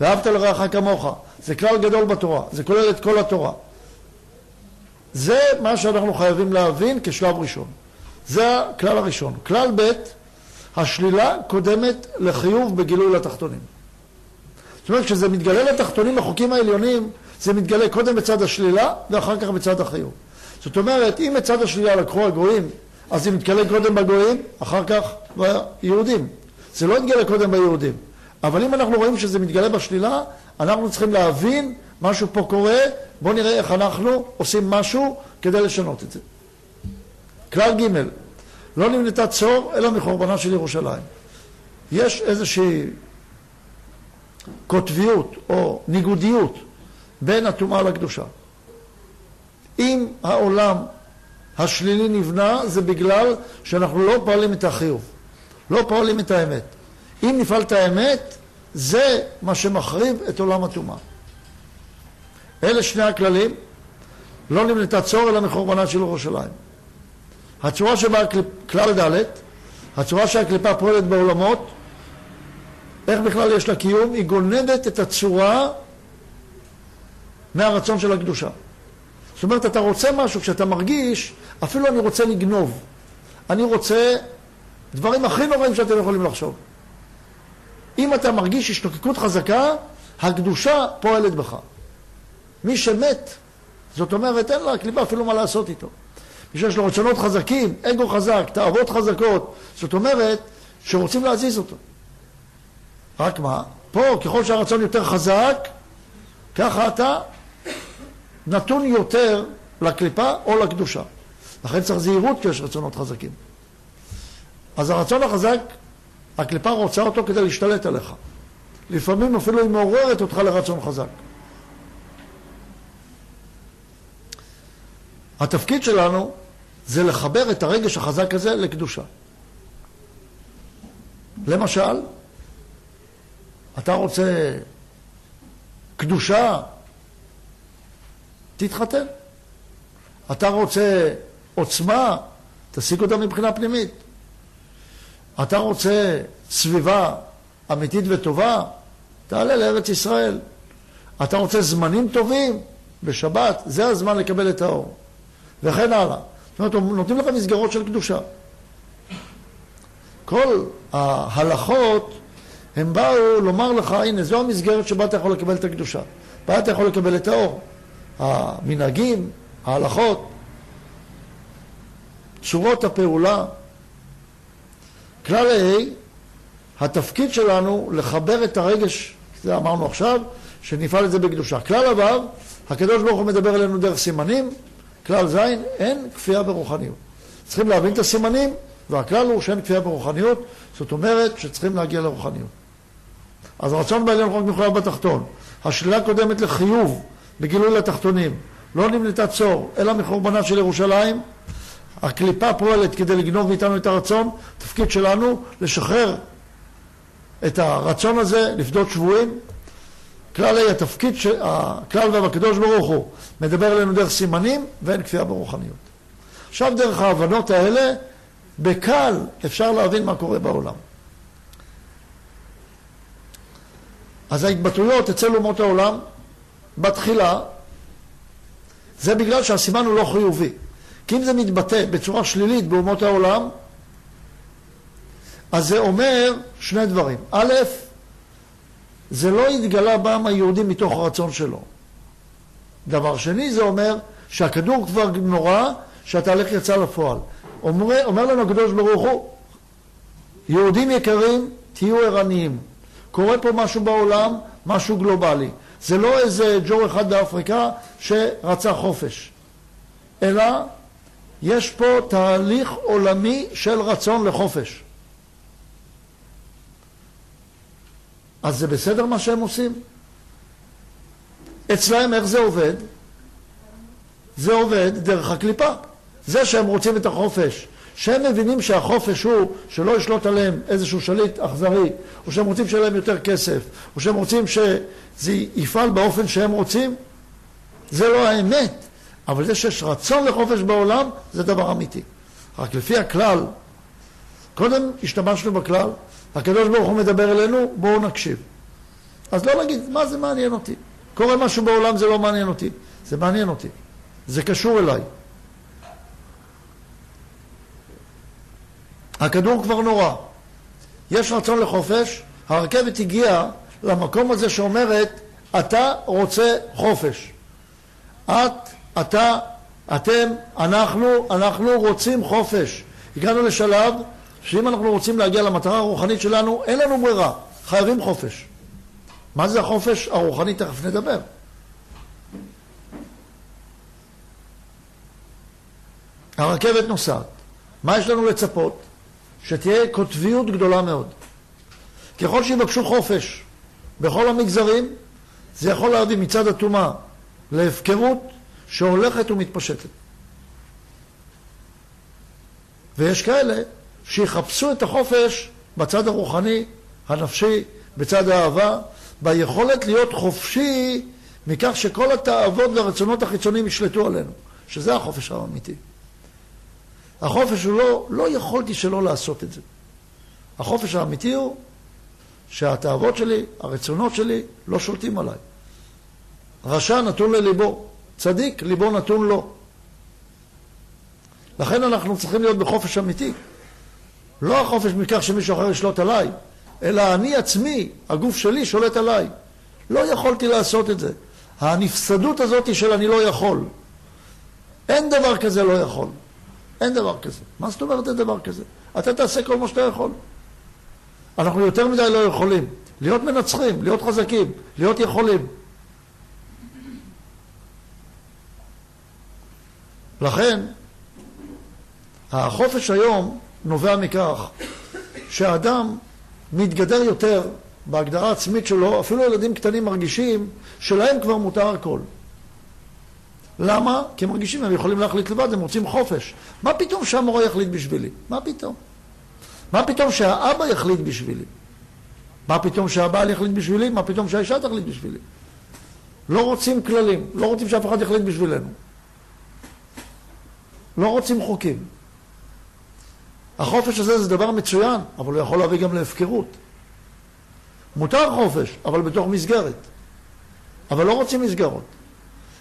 ואהבת לרעך כמוך. זה כלל גדול בתורה, זה כולל את כל התורה. זה מה שאנחנו חייבים להבין כשלב ראשון. זה הכלל הראשון. כלל ב', השלילה קודמת לחיוב בגילוי לתחתונים. זאת אומרת, כשזה מתגלה לתחתונים בחוקים העליונים, זה מתגלה קודם בצד השלילה ואחר כך בצד החיוב. זאת אומרת, אם בצד השלילה לקחו הגויים, אז זה מתגלה קודם בגויים, אחר כך ביהודים. זה לא מתגלה קודם ביהודים. אבל אם אנחנו רואים שזה מתגלה בשלילה, אנחנו צריכים להבין משהו פה קורה, בואו נראה איך אנחנו עושים משהו כדי לשנות את זה. כלל ג' לא נמנתה צור אלא מחורבנה של ירושלים. יש איזושהי קוטביות או ניגודיות בין הטומאה לקדושה. אם העולם השלילי נבנה, זה בגלל שאנחנו לא פועלים את החיוב, לא פועלים את האמת. אם נפעל את האמת, זה מה שמחריב את עולם הטומאה. אלה שני הכללים, לא נמנתה צור אלא מחורבנה של ירושלים. הצורה שבה כלל ד', הצורה שהקליפה פועלת בעולמות, איך בכלל יש לה קיום? היא גונבת את הצורה מהרצון של הקדושה. זאת אומרת, אתה רוצה משהו, כשאתה מרגיש, אפילו אני רוצה לגנוב. אני רוצה דברים הכי נוראים שאתם יכולים לחשוב. אם אתה מרגיש השתוקקות חזקה, הקדושה פועלת בך. מי שמת, זאת אומרת, אין לה לקליפה אפילו מה לעשות איתו. מי שיש לו רצונות חזקים, אגו חזק, תאוות חזקות, זאת אומרת שרוצים להזיז אותו. רק מה? פה, ככל שהרצון יותר חזק, ככה אתה נתון יותר לקליפה או לקדושה. לכן צריך זהירות כשיש רצונות חזקים. אז הרצון החזק, הקליפה רוצה אותו כדי להשתלט עליך. לפעמים אפילו היא מעוררת אותך לרצון חזק. התפקיד שלנו זה לחבר את הרגש החזק הזה לקדושה. למשל, אתה רוצה קדושה, תתחתן. אתה רוצה עוצמה, תשיג אותה מבחינה פנימית. אתה רוצה סביבה אמיתית וטובה, תעלה לארץ ישראל. אתה רוצה זמנים טובים, בשבת, זה הזמן לקבל את האור. וכן הלאה. זאת אומרת, נותנים לך מסגרות של קדושה. כל ההלכות, הם באו לומר לך, הנה, זו המסגרת שבה אתה יכול לקבל את הקדושה. בה אתה יכול לקבל את האור. המנהגים, ההלכות, צורות הפעולה. כלל ה', התפקיד שלנו לחבר את הרגש, זה אמרנו עכשיו, שנפעל את זה בקדושה. כלל ו', הקדוש ברוך הוא מדבר אלינו דרך סימנים, כלל ז', אין כפייה ברוחניות. צריכים להבין את הסימנים, והכלל הוא שאין כפייה ברוחניות, זאת אומרת שצריכים להגיע לרוחניות. אז הרצון בעליון רק מחויב בתחתון. השלילה קודמת לחיוב בגילוי לתחתונים. לא נמנתה צור, אלא מחורבנה של ירושלים. הקליפה פועלת כדי לגנוב מאיתנו את הרצון. תפקיד שלנו לשחרר את הרצון הזה, לפדות שבויים. כלל ה' התפקיד, הכלל והקדוש ברוך הוא מדבר אלינו דרך סימנים ואין כפייה ברוחניות. עכשיו דרך ההבנות האלה, בקל אפשר להבין מה קורה בעולם. אז ההתבטאויות אצל אומות העולם, בתחילה, זה בגלל שהסימן הוא לא חיובי. כי אם זה מתבטא בצורה שלילית באומות העולם, אז זה אומר שני דברים. א', זה לא התגלה בעם היהודי מתוך הרצון שלו. דבר שני, זה אומר שהכדור כבר נורא, שהתהליך יצא לפועל. אומר, אומר לנו הקדוש ברוך הוא, יהודים יקרים, תהיו ערניים. קורה פה משהו בעולם, משהו גלובלי. זה לא איזה ג'ור אחד באפריקה שרצה חופש, אלא יש פה תהליך עולמי של רצון לחופש. אז זה בסדר מה שהם עושים? אצלהם איך זה עובד? זה עובד דרך הקליפה. זה שהם רוצים את החופש, שהם מבינים שהחופש הוא שלא ישלוט עליהם איזשהו שליט אכזרי, או שהם רוצים שיהיה להם יותר כסף, או שהם רוצים שזה יפעל באופן שהם רוצים, זה לא האמת. אבל זה שיש רצון לחופש בעולם, זה דבר אמיתי. רק לפי הכלל, קודם השתמשנו בכלל, הקדוש ברוך הוא מדבר אלינו, בואו נקשיב. אז לא להגיד, מה זה מעניין אותי? קורה משהו בעולם, זה לא מעניין אותי. זה מעניין אותי. זה קשור אליי. הכדור כבר נורא. יש רצון לחופש, הרכבת הגיעה למקום הזה שאומרת, אתה רוצה חופש. את, אתה, אתם, אנחנו, אנחנו רוצים חופש. הגענו לשלב שאם אנחנו רוצים להגיע למטרה הרוחנית שלנו, אין לנו ברירה, חייבים חופש. מה זה החופש הרוחני? תכף נדבר. הרכבת נוסעת. מה יש לנו לצפות? שתהיה קוטביות גדולה מאוד. ככל שיבקשו חופש בכל המגזרים, זה יכול להביא מצד הטומאה להפקרות שהולכת ומתפשטת. ויש כאלה שיחפשו את החופש בצד הרוחני, הנפשי, בצד האהבה, ביכולת להיות חופשי מכך שכל התאוות והרצונות החיצוניים ישלטו עלינו, שזה החופש האמיתי. החופש הוא לא, לא יכולתי שלא לעשות את זה. החופש האמיתי הוא שהתאוות שלי, הרצונות שלי, לא שולטים עליי. רשע נתון לליבו, צדיק, ליבו נתון לו. לכן אנחנו צריכים להיות בחופש אמיתי. לא החופש מכך שמישהו אחר ישלוט עליי, אלא אני עצמי, הגוף שלי שולט עליי. לא יכולתי לעשות את זה. הנפסדות הזאת של אני לא יכול. אין דבר כזה לא יכול. אין דבר כזה. מה זאת אומרת אין דבר כזה? אתה תעשה כל מה שאתה יכול. אנחנו יותר מדי לא יכולים. להיות מנצחים, להיות חזקים, להיות יכולים. לכן, החופש היום נובע מכך שהאדם מתגדר יותר בהגדרה העצמית שלו, אפילו ילדים קטנים מרגישים שלהם כבר מותר הכל. למה? כי הם מרגישים, הם יכולים להחליט לבד, הם רוצים חופש. מה פתאום שהמורה יחליט בשבילי? מה פתאום? מה פתאום שהאבא יחליט בשבילי? מה פתאום שהבעל יחליט בשבילי? מה פתאום שהאישה תחליט בשבילי? לא רוצים כללים, לא רוצים שאף אחד יחליט בשבילנו. לא רוצים חוקים. החופש הזה זה דבר מצוין, אבל הוא יכול להביא גם להפקרות. מותר חופש, אבל בתוך מסגרת. אבל לא רוצים מסגרות.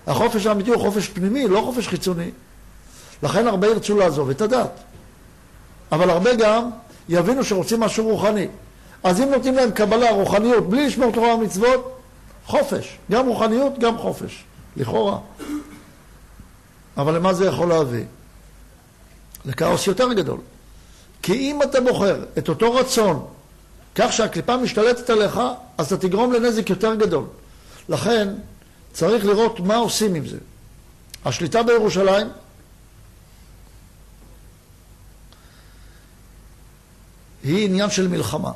החופש האמיתי הוא חופש פנימי, לא חופש חיצוני. לכן הרבה ירצו לעזוב את הדת. אבל הרבה גם יבינו שרוצים משהו רוחני. אז אם נותנים להם קבלה, רוחניות, בלי לשמור תורה ומצוות, חופש. גם רוחניות, גם חופש. לכאורה. אבל למה זה יכול להביא? לכאוס יותר גדול. כי אם אתה בוחר את אותו רצון כך שהקליפה משתלטת עליך, אז אתה תגרום לנזק יותר גדול. לכן צריך לראות מה עושים עם זה. השליטה בירושלים היא עניין של מלחמה,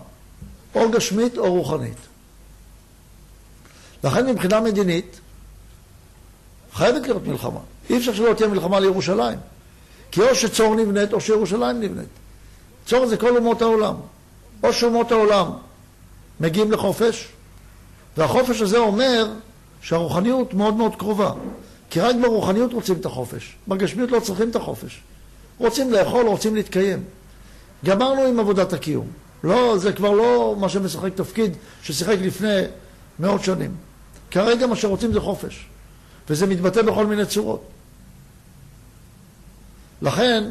או גשמית או רוחנית. לכן מבחינה מדינית חייבת להיות מלחמה. אי אפשר שלא תהיה מלחמה לירושלים. כי או שצור נבנית או שירושלים נבנית. צור זה כל אומות העולם. או שאומות העולם מגיעים לחופש, והחופש הזה אומר שהרוחניות מאוד מאוד קרובה. כי רק ברוחניות רוצים את החופש, בגשמיות לא צריכים את החופש. רוצים לאכול, רוצים להתקיים. גמרנו עם עבודת הקיום. לא, זה כבר לא מה שמשחק תפקיד ששיחק לפני מאות שנים. כרגע מה שרוצים זה חופש, וזה מתבטא בכל מיני צורות. לכן,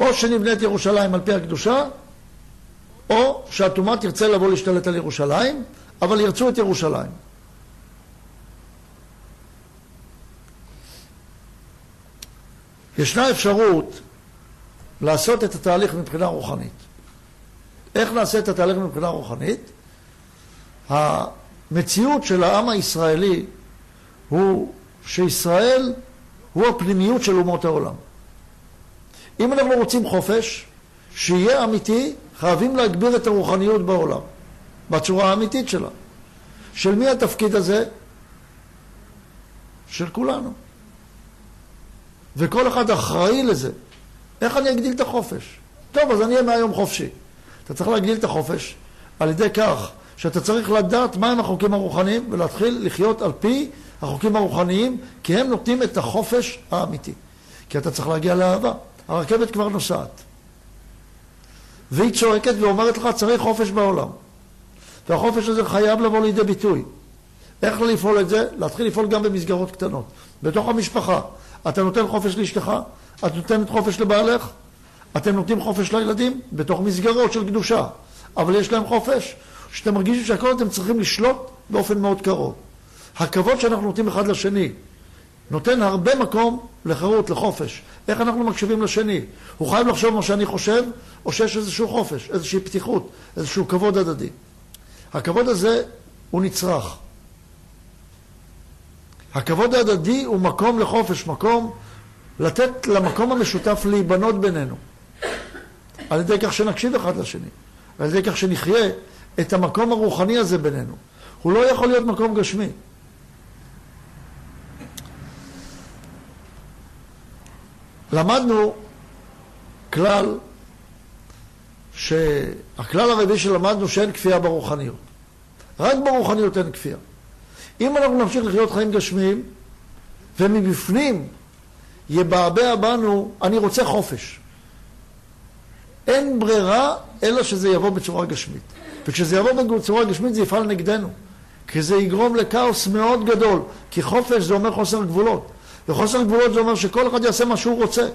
או שנבנה את ירושלים על פי הקדושה, או שהטומאה תרצה לבוא להשתלט על ירושלים, אבל ירצו את ירושלים. ישנה אפשרות לעשות את התהליך מבחינה רוחנית. איך נעשה את התהליך מבחינה רוחנית? המציאות של העם הישראלי הוא שישראל הוא הפנימיות של אומות העולם. אם אנחנו רוצים חופש, שיהיה אמיתי, חייבים להגביר את הרוחניות בעולם, בצורה האמיתית שלה. של מי התפקיד הזה? של כולנו. וכל אחד אחראי לזה. איך אני אגדיל את החופש? טוב, אז אני אהיה מהיום חופשי. אתה צריך להגדיל את החופש על ידי כך שאתה צריך לדעת מהם החוקים הרוחניים ולהתחיל לחיות על פי החוקים הרוחניים, כי הם נותנים את החופש האמיתי. כי אתה צריך להגיע לאהבה. הרכבת כבר נוסעת. והיא צועקת ואומרת לך, צריך חופש בעולם. והחופש הזה חייב לבוא לידי ביטוי. איך לפעול את זה? להתחיל לפעול גם במסגרות קטנות. בתוך המשפחה. אתה נותן חופש לאשתך, את נותנת חופש לבעלך, אתם נותנים חופש לילדים בתוך מסגרות של קדושה. אבל יש להם חופש, שאתם מרגישים שהכל אתם צריכים לשלוט באופן מאוד קרוב. הכבוד שאנחנו נותנים אחד לשני, נותן הרבה מקום לחירות, לחופש. איך אנחנו מקשיבים לשני? הוא חייב לחשוב מה שאני חושב, או שיש איזשהו חופש, איזושהי פתיחות, איזשהו כבוד הדדי. הכבוד הזה הוא נצרך. הכבוד ההדדי הוא מקום לחופש, מקום לתת למקום המשותף להיבנות בינינו. על ידי כך שנקשיב אחד לשני, על ידי כך שנחיה את המקום הרוחני הזה בינינו. הוא לא יכול להיות מקום גשמי. למדנו כלל, שהכלל הרביעי שלמדנו שאין כפייה ברוחניות. רק ברוחניות אין כפייה. אם אנחנו נמשיך לחיות חיים גשמיים, ומבפנים יבעבע בנו, אני רוצה חופש. אין ברירה אלא שזה יבוא בצורה גשמית. וכשזה יבוא בצורה גשמית זה יפעל נגדנו. כי זה יגרום לכאוס מאוד גדול. כי חופש זה אומר חוסר גבולות. וחוסר גבולות זה אומר שכל אחד יעשה מה שהוא רוצה.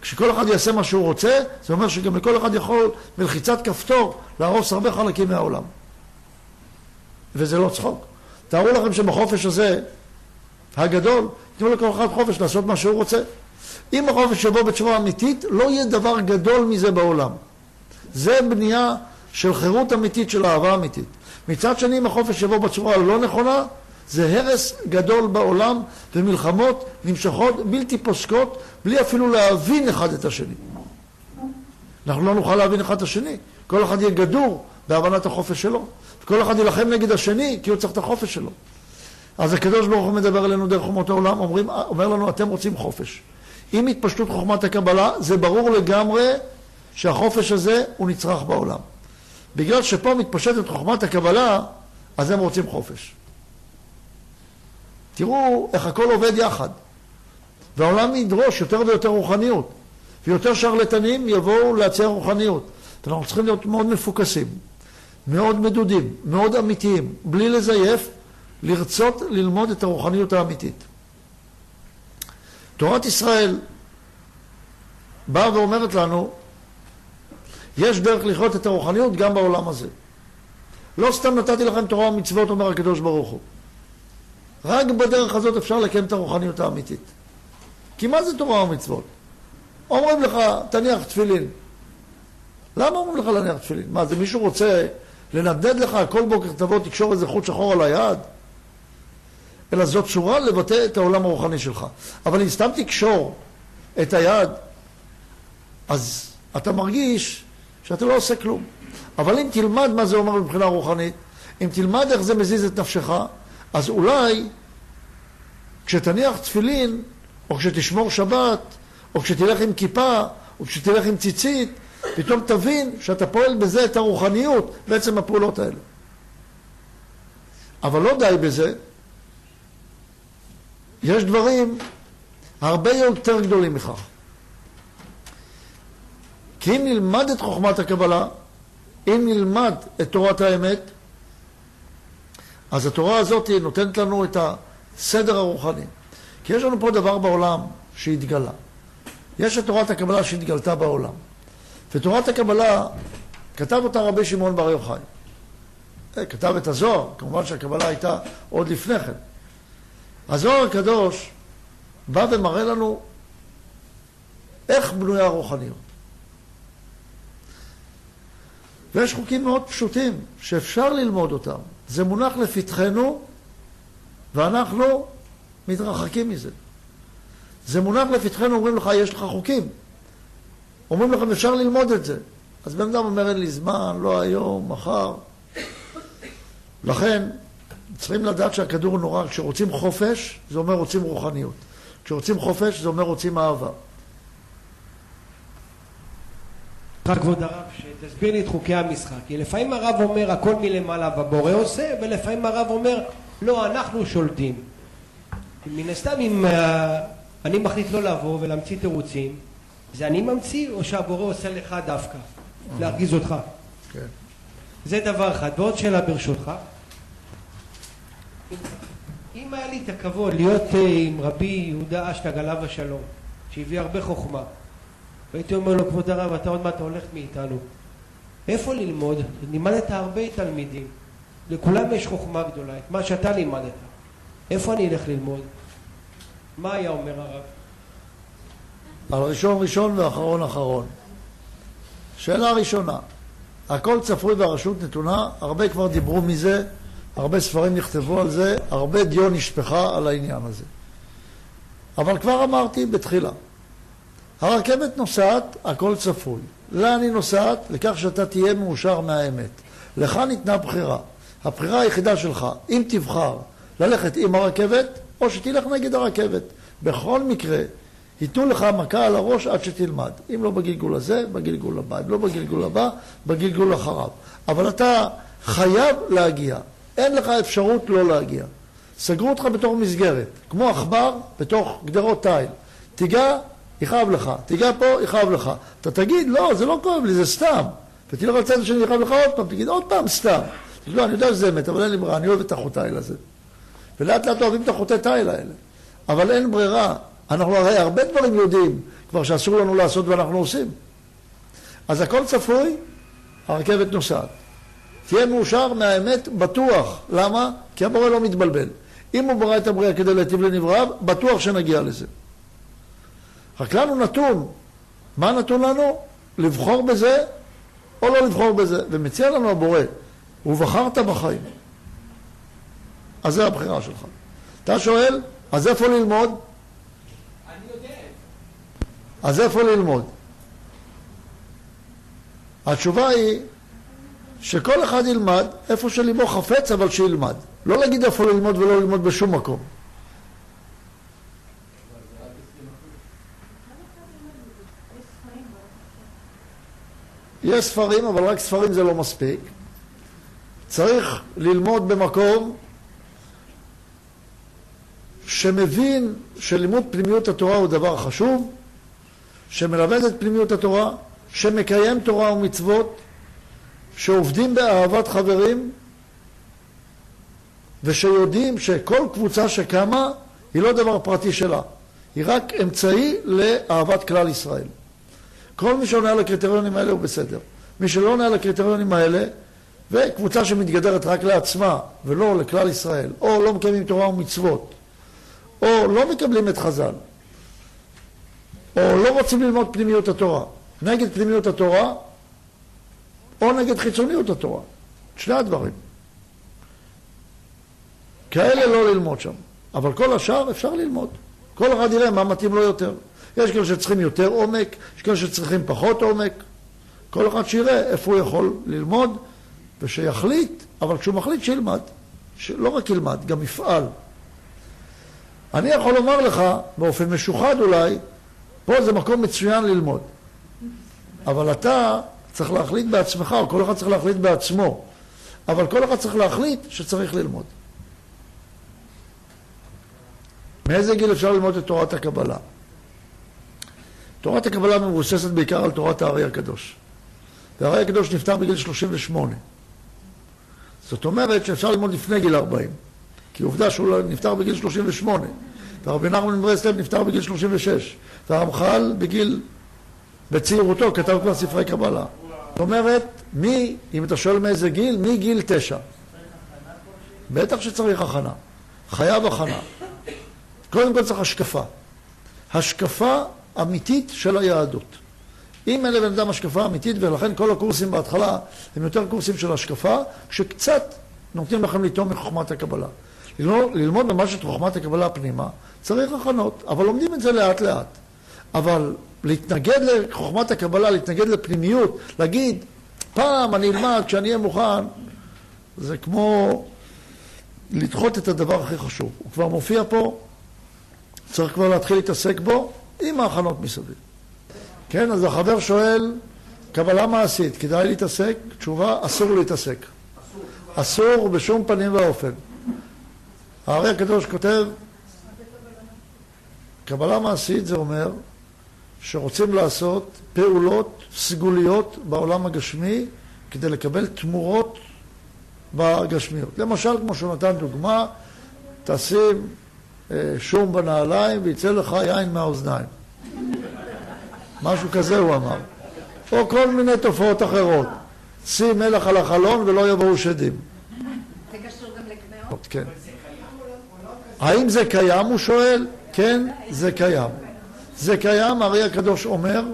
כשכל אחד יעשה מה שהוא רוצה, זה אומר שגם לכל אחד יכול בלחיצת כפתור להרוס הרבה חלקים מהעולם. וזה לא צחוק. תארו לכם שבחופש הזה, הגדול, תנו לכל אחד חופש לעשות מה שהוא רוצה. אם החופש יבוא בצורה אמיתית, לא יהיה דבר גדול מזה בעולם. זה בנייה של חירות אמיתית, של אהבה אמיתית. מצד שני, אם החופש יבוא בצורה הלא נכונה, זה הרס גדול בעולם ומלחמות נמשכות בלתי פוסקות בלי אפילו להבין אחד את השני. אנחנו לא נוכל להבין אחד את השני. כל אחד יהיה גדור בהבנת החופש שלו. וכל אחד יילחם נגד השני כי הוא צריך את החופש שלו. אז הקדוש ברוך הוא מדבר אלינו דרך אומות העולם, אומרים, אומר לנו אתם רוצים חופש. עם התפשטות חוכמת הקבלה זה ברור לגמרי שהחופש הזה הוא נצרך בעולם. בגלל שפה מתפשטת חוכמת הקבלה, אז הם רוצים חופש. תראו איך הכל עובד יחד. והעולם ידרוש יותר ויותר רוחניות, ויותר שרלטנים יבואו להציע רוחניות. ואנחנו צריכים להיות מאוד מפוקסים, מאוד מדודים, מאוד אמיתיים, בלי לזייף, לרצות ללמוד את הרוחניות האמיתית. תורת ישראל באה ואומרת לנו, יש דרך לחיות את הרוחניות גם בעולם הזה. לא סתם נתתי לכם תורה ומצוות, אומר הקדוש ברוך הוא. רק בדרך הזאת אפשר לקיים את הרוחניות האמיתית. כי מה זה תורה ומצוות? אומרים לך, תניח תפילין. למה אומרים לך להניח תפילין? מה, זה מישהו רוצה לנדנד לך, כל בוקר תבוא, תקשור איזה חוט שחור על היד? אלא זאת צורה לבטא את העולם הרוחני שלך. אבל אם סתם תקשור את היד, אז אתה מרגיש שאתה לא עושה כלום. אבל אם תלמד מה זה אומר מבחינה רוחנית, אם תלמד איך זה מזיז את נפשך, אז אולי כשתניח תפילין, או כשתשמור שבת, או כשתלך עם כיפה, או כשתלך עם ציצית, פתאום תבין שאתה פועל בזה את הרוחניות בעצם הפעולות האלה. אבל לא די בזה, יש דברים הרבה יותר גדולים מכך. כי אם נלמד את חוכמת הקבלה, אם נלמד את תורת האמת, אז התורה הזאת נותנת לנו את הסדר הרוחני. כי יש לנו פה דבר בעולם שהתגלה. יש את תורת הקבלה שהתגלתה בעולם. ותורת הקבלה, כתב אותה רבי שמעון בר יוחאי. אה, כתב את הזוהר, כמובן שהקבלה הייתה עוד לפני כן. הזוהר הקדוש בא ומראה לנו איך בנויה הרוחניות. ויש חוקים מאוד פשוטים שאפשר ללמוד אותם. זה מונח לפתחנו ואנחנו מתרחקים מזה. זה מונח לפתחנו, אומרים לך, יש לך חוקים. אומרים לכם, אפשר ללמוד את זה. אז בן אדם אומר, אין לי זמן, לא היום, מחר. לכן, צריכים לדעת שהכדור נורא. כשרוצים חופש, זה אומר רוצים רוחניות. כשרוצים חופש, זה אומר רוצים אהבה. כבוד הרב, שתסביר לי את חוקי המשחק. כי לפעמים הרב אומר הכל מלמעלה והבורא עושה, ולפעמים הרב אומר לא, אנחנו שולטים. מן הסתם אם uh, אני מחליט לא לבוא ולהמציא תירוצים, זה אני ממציא או שהבורא עושה לך דווקא, להרגיז אותך? כן. זה דבר אחד. ועוד שאלה ברשותך. אם היה לי את הכבוד להיות uh, עם רבי יהודה אשתג עליו השלום, שהביא הרבה חוכמה, והייתי אומר לו, כבוד הרב, אתה עוד מעט הולך מאיתנו. איפה ללמוד? לימדת הרבה תלמידים. לכולם יש חוכמה גדולה, את מה שאתה לימדת. איפה אני אלך ללמוד? מה היה אומר הרב? על ראשון ראשון ואחרון אחרון. שאלה ראשונה, הכל צפוי והרשות נתונה, הרבה כבר דיברו מזה, הרבה ספרים נכתבו על זה, הרבה דיו נשפכה על העניין הזה. אבל כבר אמרתי בתחילה, הרכבת נוסעת, הכל צפוי. לאן היא נוסעת? לכך שאתה תהיה מאושר מהאמת. לך ניתנה בחירה. הבחירה היחידה שלך, אם תבחר ללכת עם הרכבת, או שתלך נגד הרכבת. בכל מקרה, ייתנו לך מכה על הראש עד שתלמד. אם לא בגלגול הזה, בגלגול הבא. אם לא בגלגול הבא, בגלגול אחריו. אבל אתה חייב להגיע. אין לך אפשרות לא להגיע. סגרו אותך בתור מסגרת, כמו עכבר בתוך גדרות תיל. תיגע, יכאב לך. תיגע פה, יכאב לך. אתה תגיד, לא, זה לא כואב לי, זה סתם. ותלך לצד השני, יכאב לך עוד פעם, תגיד עוד פעם סתם. תגיד, לא, אני יודע שזה אמת, אבל אין לי ברירה, אני אוהב את החוט תיל הזה. ולאט לאט אוהבים את החוטי תיל האלה. אבל אין ברירה. אנחנו הרי הרבה דברים יודעים כבר שאסור לנו לעשות ואנחנו עושים. אז הכל צפוי, הרכבת נוסעת. תהיה מאושר מהאמת בטוח. למה? כי הבורא לא מתבלבל. אם הוא ברא את הבריאה כדי להיטיב לנבראיו, בטוח שנגיע לזה. רק לנו נתון. מה נתון לנו? לבחור בזה או לא לבחור בזה. ומציע לנו הבורא, ובחרת בחיים. אז זה הבחירה שלך. אתה שואל, אז איפה ללמוד? אני יודע. אז איפה ללמוד? התשובה היא שכל אחד ילמד איפה שליבו חפץ, אבל שילמד. לא להגיד איפה ללמוד ולא ללמוד בשום מקום. יש ספרים, אבל רק ספרים זה לא מספיק. צריך ללמוד במקום שמבין שלימוד פנימיות התורה הוא דבר חשוב, שמלמד את פנימיות התורה, שמקיים תורה ומצוות, שעובדים באהבת חברים, ושיודעים שכל קבוצה שקמה היא לא דבר פרטי שלה, היא רק אמצעי לאהבת כלל ישראל. כל מי שעונה על הקריטריונים האלה הוא בסדר. מי שלא עונה על הקריטריונים האלה, וקבוצה שמתגדרת רק לעצמה ולא לכלל ישראל, או לא מקיימים תורה ומצוות, או לא מקבלים את חז"ל, או לא רוצים ללמוד פנימיות התורה, נגד פנימיות התורה, או נגד חיצוניות התורה. שני הדברים. כאלה לא ללמוד שם. אבל כל השאר אפשר ללמוד. כל אחד יראה מה מתאים לו יותר. יש כאלה שצריכים יותר עומק, יש כאלה שצריכים פחות עומק. כל אחד שיראה איפה הוא יכול ללמוד, ושיחליט, אבל כשהוא מחליט שילמד. שלא רק ילמד, גם יפעל. אני יכול לומר לך, באופן משוחד אולי, פה זה מקום מצוין ללמוד. אבל אתה צריך להחליט בעצמך, או כל אחד צריך להחליט בעצמו. אבל כל אחד צריך להחליט שצריך ללמוד. מאיזה גיל אפשר ללמוד את תורת הקבלה? תורת הקבלה מבוססת בעיקר על תורת הארי הקדוש. והארי הקדוש נפטר בגיל 38. זאת אומרת שאפשר ללמוד לפני גיל 40. כי עובדה שהוא נפטר בגיל 38. ורבי נחמן מברסלב נפטר בגיל 36. והרמח"ל בגיל, בצעירותו, כתב כבר ספרי קבלה. זאת אומרת, מי, אם אתה שואל מאיזה גיל, מגיל תשע. בטח שצריך הכנה. חייב הכנה. קודם כל צריך השקפה. השקפה אמיתית של היהדות. אם אין לבן אדם השקפה אמיתית, ולכן כל הקורסים בהתחלה הם יותר קורסים של השקפה, שקצת נותנים לכם לטעום מחוכמת הקבלה. ללמוד, ממש את חוכמת הקבלה פנימה, צריך הכנות, אבל לומדים את זה לאט לאט. אבל להתנגד לחוכמת הקבלה, להתנגד לפנימיות, להגיד, פעם אני אלמד כשאני אהיה מוכן, זה כמו לדחות את הדבר הכי חשוב. הוא כבר מופיע פה, צריך כבר להתחיל להתעסק בו עם ההכנות מסביב. כן, אז החבר שואל, קבלה מעשית, כדאי להתעסק? תשובה, אסור להתעסק. אסור בשום פנים ואופן. הארי הקדוש כותב, קבלה מעשית זה אומר שרוצים לעשות פעולות סגוליות בעולם הגשמי כדי לקבל תמורות בגשמיות. למשל, כמו שהוא נתן דוגמה, תשים שום בנעליים ויצא לך יין מהאוזניים. משהו כזה הוא אמר. או כל מיני תופעות אחרות. שים מלח על החלון ולא יבואו שדים. זה קשור גם לקמעות? כן. האם זה קיים, הוא שואל? כן, זה קיים. זה קיים, הארי הקדוש אומר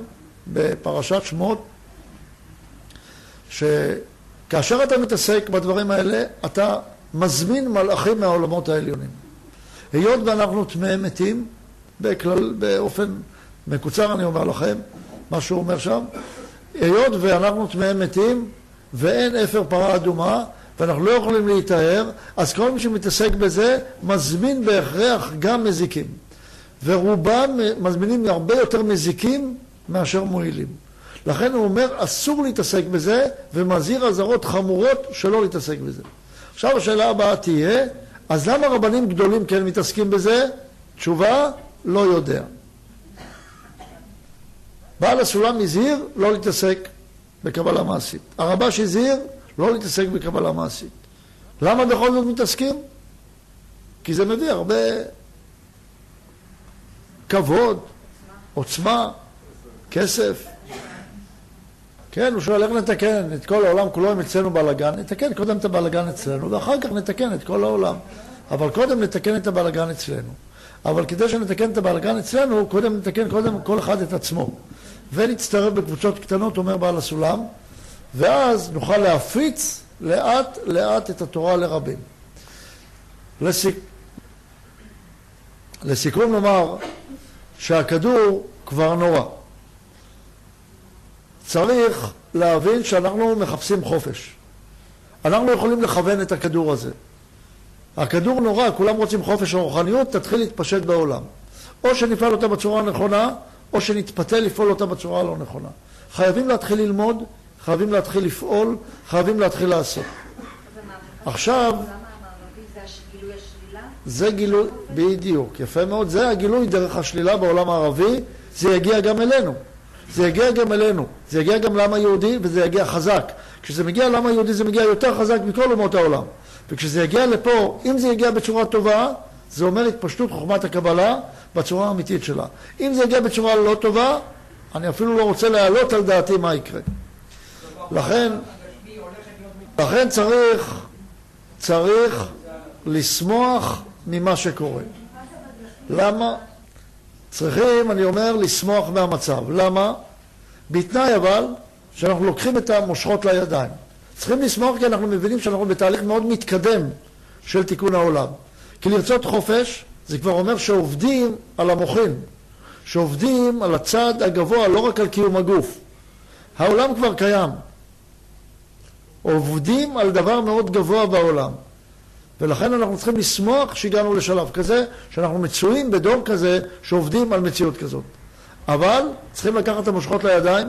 בפרשת שמות, שכאשר אתה מתעסק בדברים האלה, אתה מזמין מלאכים מהעולמות העליונים. היות ואנחנו טמאי מתים, בכלל, באופן מקוצר אני אומר לכם, מה שהוא אומר שם, היות ואנחנו טמאי מתים, ואין אפר פרה אדומה, ואנחנו לא יכולים להיטהר, אז כל מי שמתעסק בזה מזמין בהכרח גם מזיקים. ורובם מזמינים הרבה יותר מזיקים מאשר מועילים. לכן הוא אומר, אסור להתעסק בזה, ומזהיר אזהרות חמורות שלא להתעסק בזה. עכשיו השאלה הבאה תהיה, אז למה רבנים גדולים כן מתעסקים בזה? תשובה, לא יודע. בעל הסולם הזהיר לא להתעסק בקבלה מעשית. הרבש הזהיר לא להתעסק בקבלה מעשית. למה בכל זאת מתעסקים? כי זה מביא הרבה כבוד, עוצמה, כסף. כן, הוא שואל איך נתקן את כל העולם כולו אם אצלנו בלאגן? נתקן קודם את הבלאגן אצלנו, ואחר כך נתקן את כל העולם. אבל קודם נתקן את הבלאגן אצלנו. אבל כדי שנתקן את הבלאגן אצלנו, קודם נתקן קודם כל אחד את עצמו. ונצטרף בקבוצות קטנות, אומר בעל הסולם, ואז נוכל להפיץ לאט לאט את התורה לרבים. לסיק... לסיכום נאמר שהכדור כבר נורא. צריך להבין שאנחנו מחפשים חופש. אנחנו יכולים לכוון את הכדור הזה. הכדור נורא, כולם רוצים חופש הרוחניות, תתחיל להתפשט בעולם. או שנפעל אותה בצורה הנכונה, או שנתפתה לפעול אותה בצורה הלא נכונה. חייבים להתחיל ללמוד, חייבים להתחיל לפעול, חייבים להתחיל לעשות. עכשיו... זה גילוי, בדיוק, יפה מאוד, זה הגילוי דרך השלילה בעולם הערבי, זה יגיע גם אלינו. זה יגיע גם אלינו, זה יגיע גם לעם היהודי וזה יגיע חזק. כשזה מגיע לעם היהודי זה מגיע יותר חזק מכל אומות העולם. וכשזה יגיע לפה, אם זה יגיע בצורה טובה, זה אומר התפשטות חוכמת הקבלה בצורה האמיתית שלה. אם זה יגיע בצורה לא טובה, אני אפילו לא רוצה להעלות על דעתי מה יקרה. לכן, לכן צריך, צריך לשמוח ממה שקורה. למה? צריכים, אני אומר, לשמוח מהמצב. למה? בתנאי אבל שאנחנו לוקחים את המושכות לידיים. צריכים לשמוח כי אנחנו מבינים שאנחנו בתהליך מאוד מתקדם של תיקון העולם. כי לרצות חופש זה כבר אומר שעובדים על המוחין, שעובדים על הצד הגבוה, לא רק על קיום הגוף. העולם כבר קיים. עובדים על דבר מאוד גבוה בעולם. ולכן אנחנו צריכים לשמוח שהגענו לשלב כזה, שאנחנו מצויים בדור כזה שעובדים על מציאות כזאת. אבל צריכים לקחת את המושכות לידיים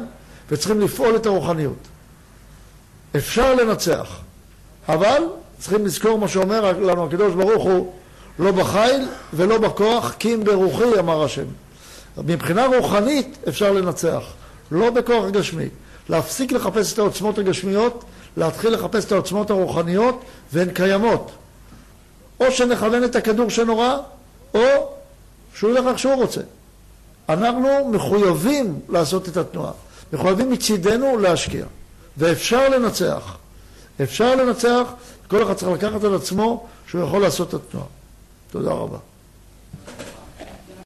וצריכים לפעול את הרוחניות. אפשר לנצח, אבל צריכים לזכור מה שאומר לנו הקדוש ברוך הוא, לא בחיל ולא בכוח, כי אם ברוחי, אמר השם. מבחינה רוחנית אפשר לנצח, לא בכוח גשמי. להפסיק לחפש את העוצמות הגשמיות, להתחיל לחפש את העוצמות הרוחניות, והן קיימות. או שנכוון את הכדור שנורא, או שהוא ילך איך שהוא רוצה. אנחנו מחויבים לעשות את התנועה. מחויבים מצידנו להשקיע. ואפשר לנצח. אפשר לנצח, כל אחד צריך לקחת על עצמו שהוא יכול לעשות את התנועה. תודה רבה.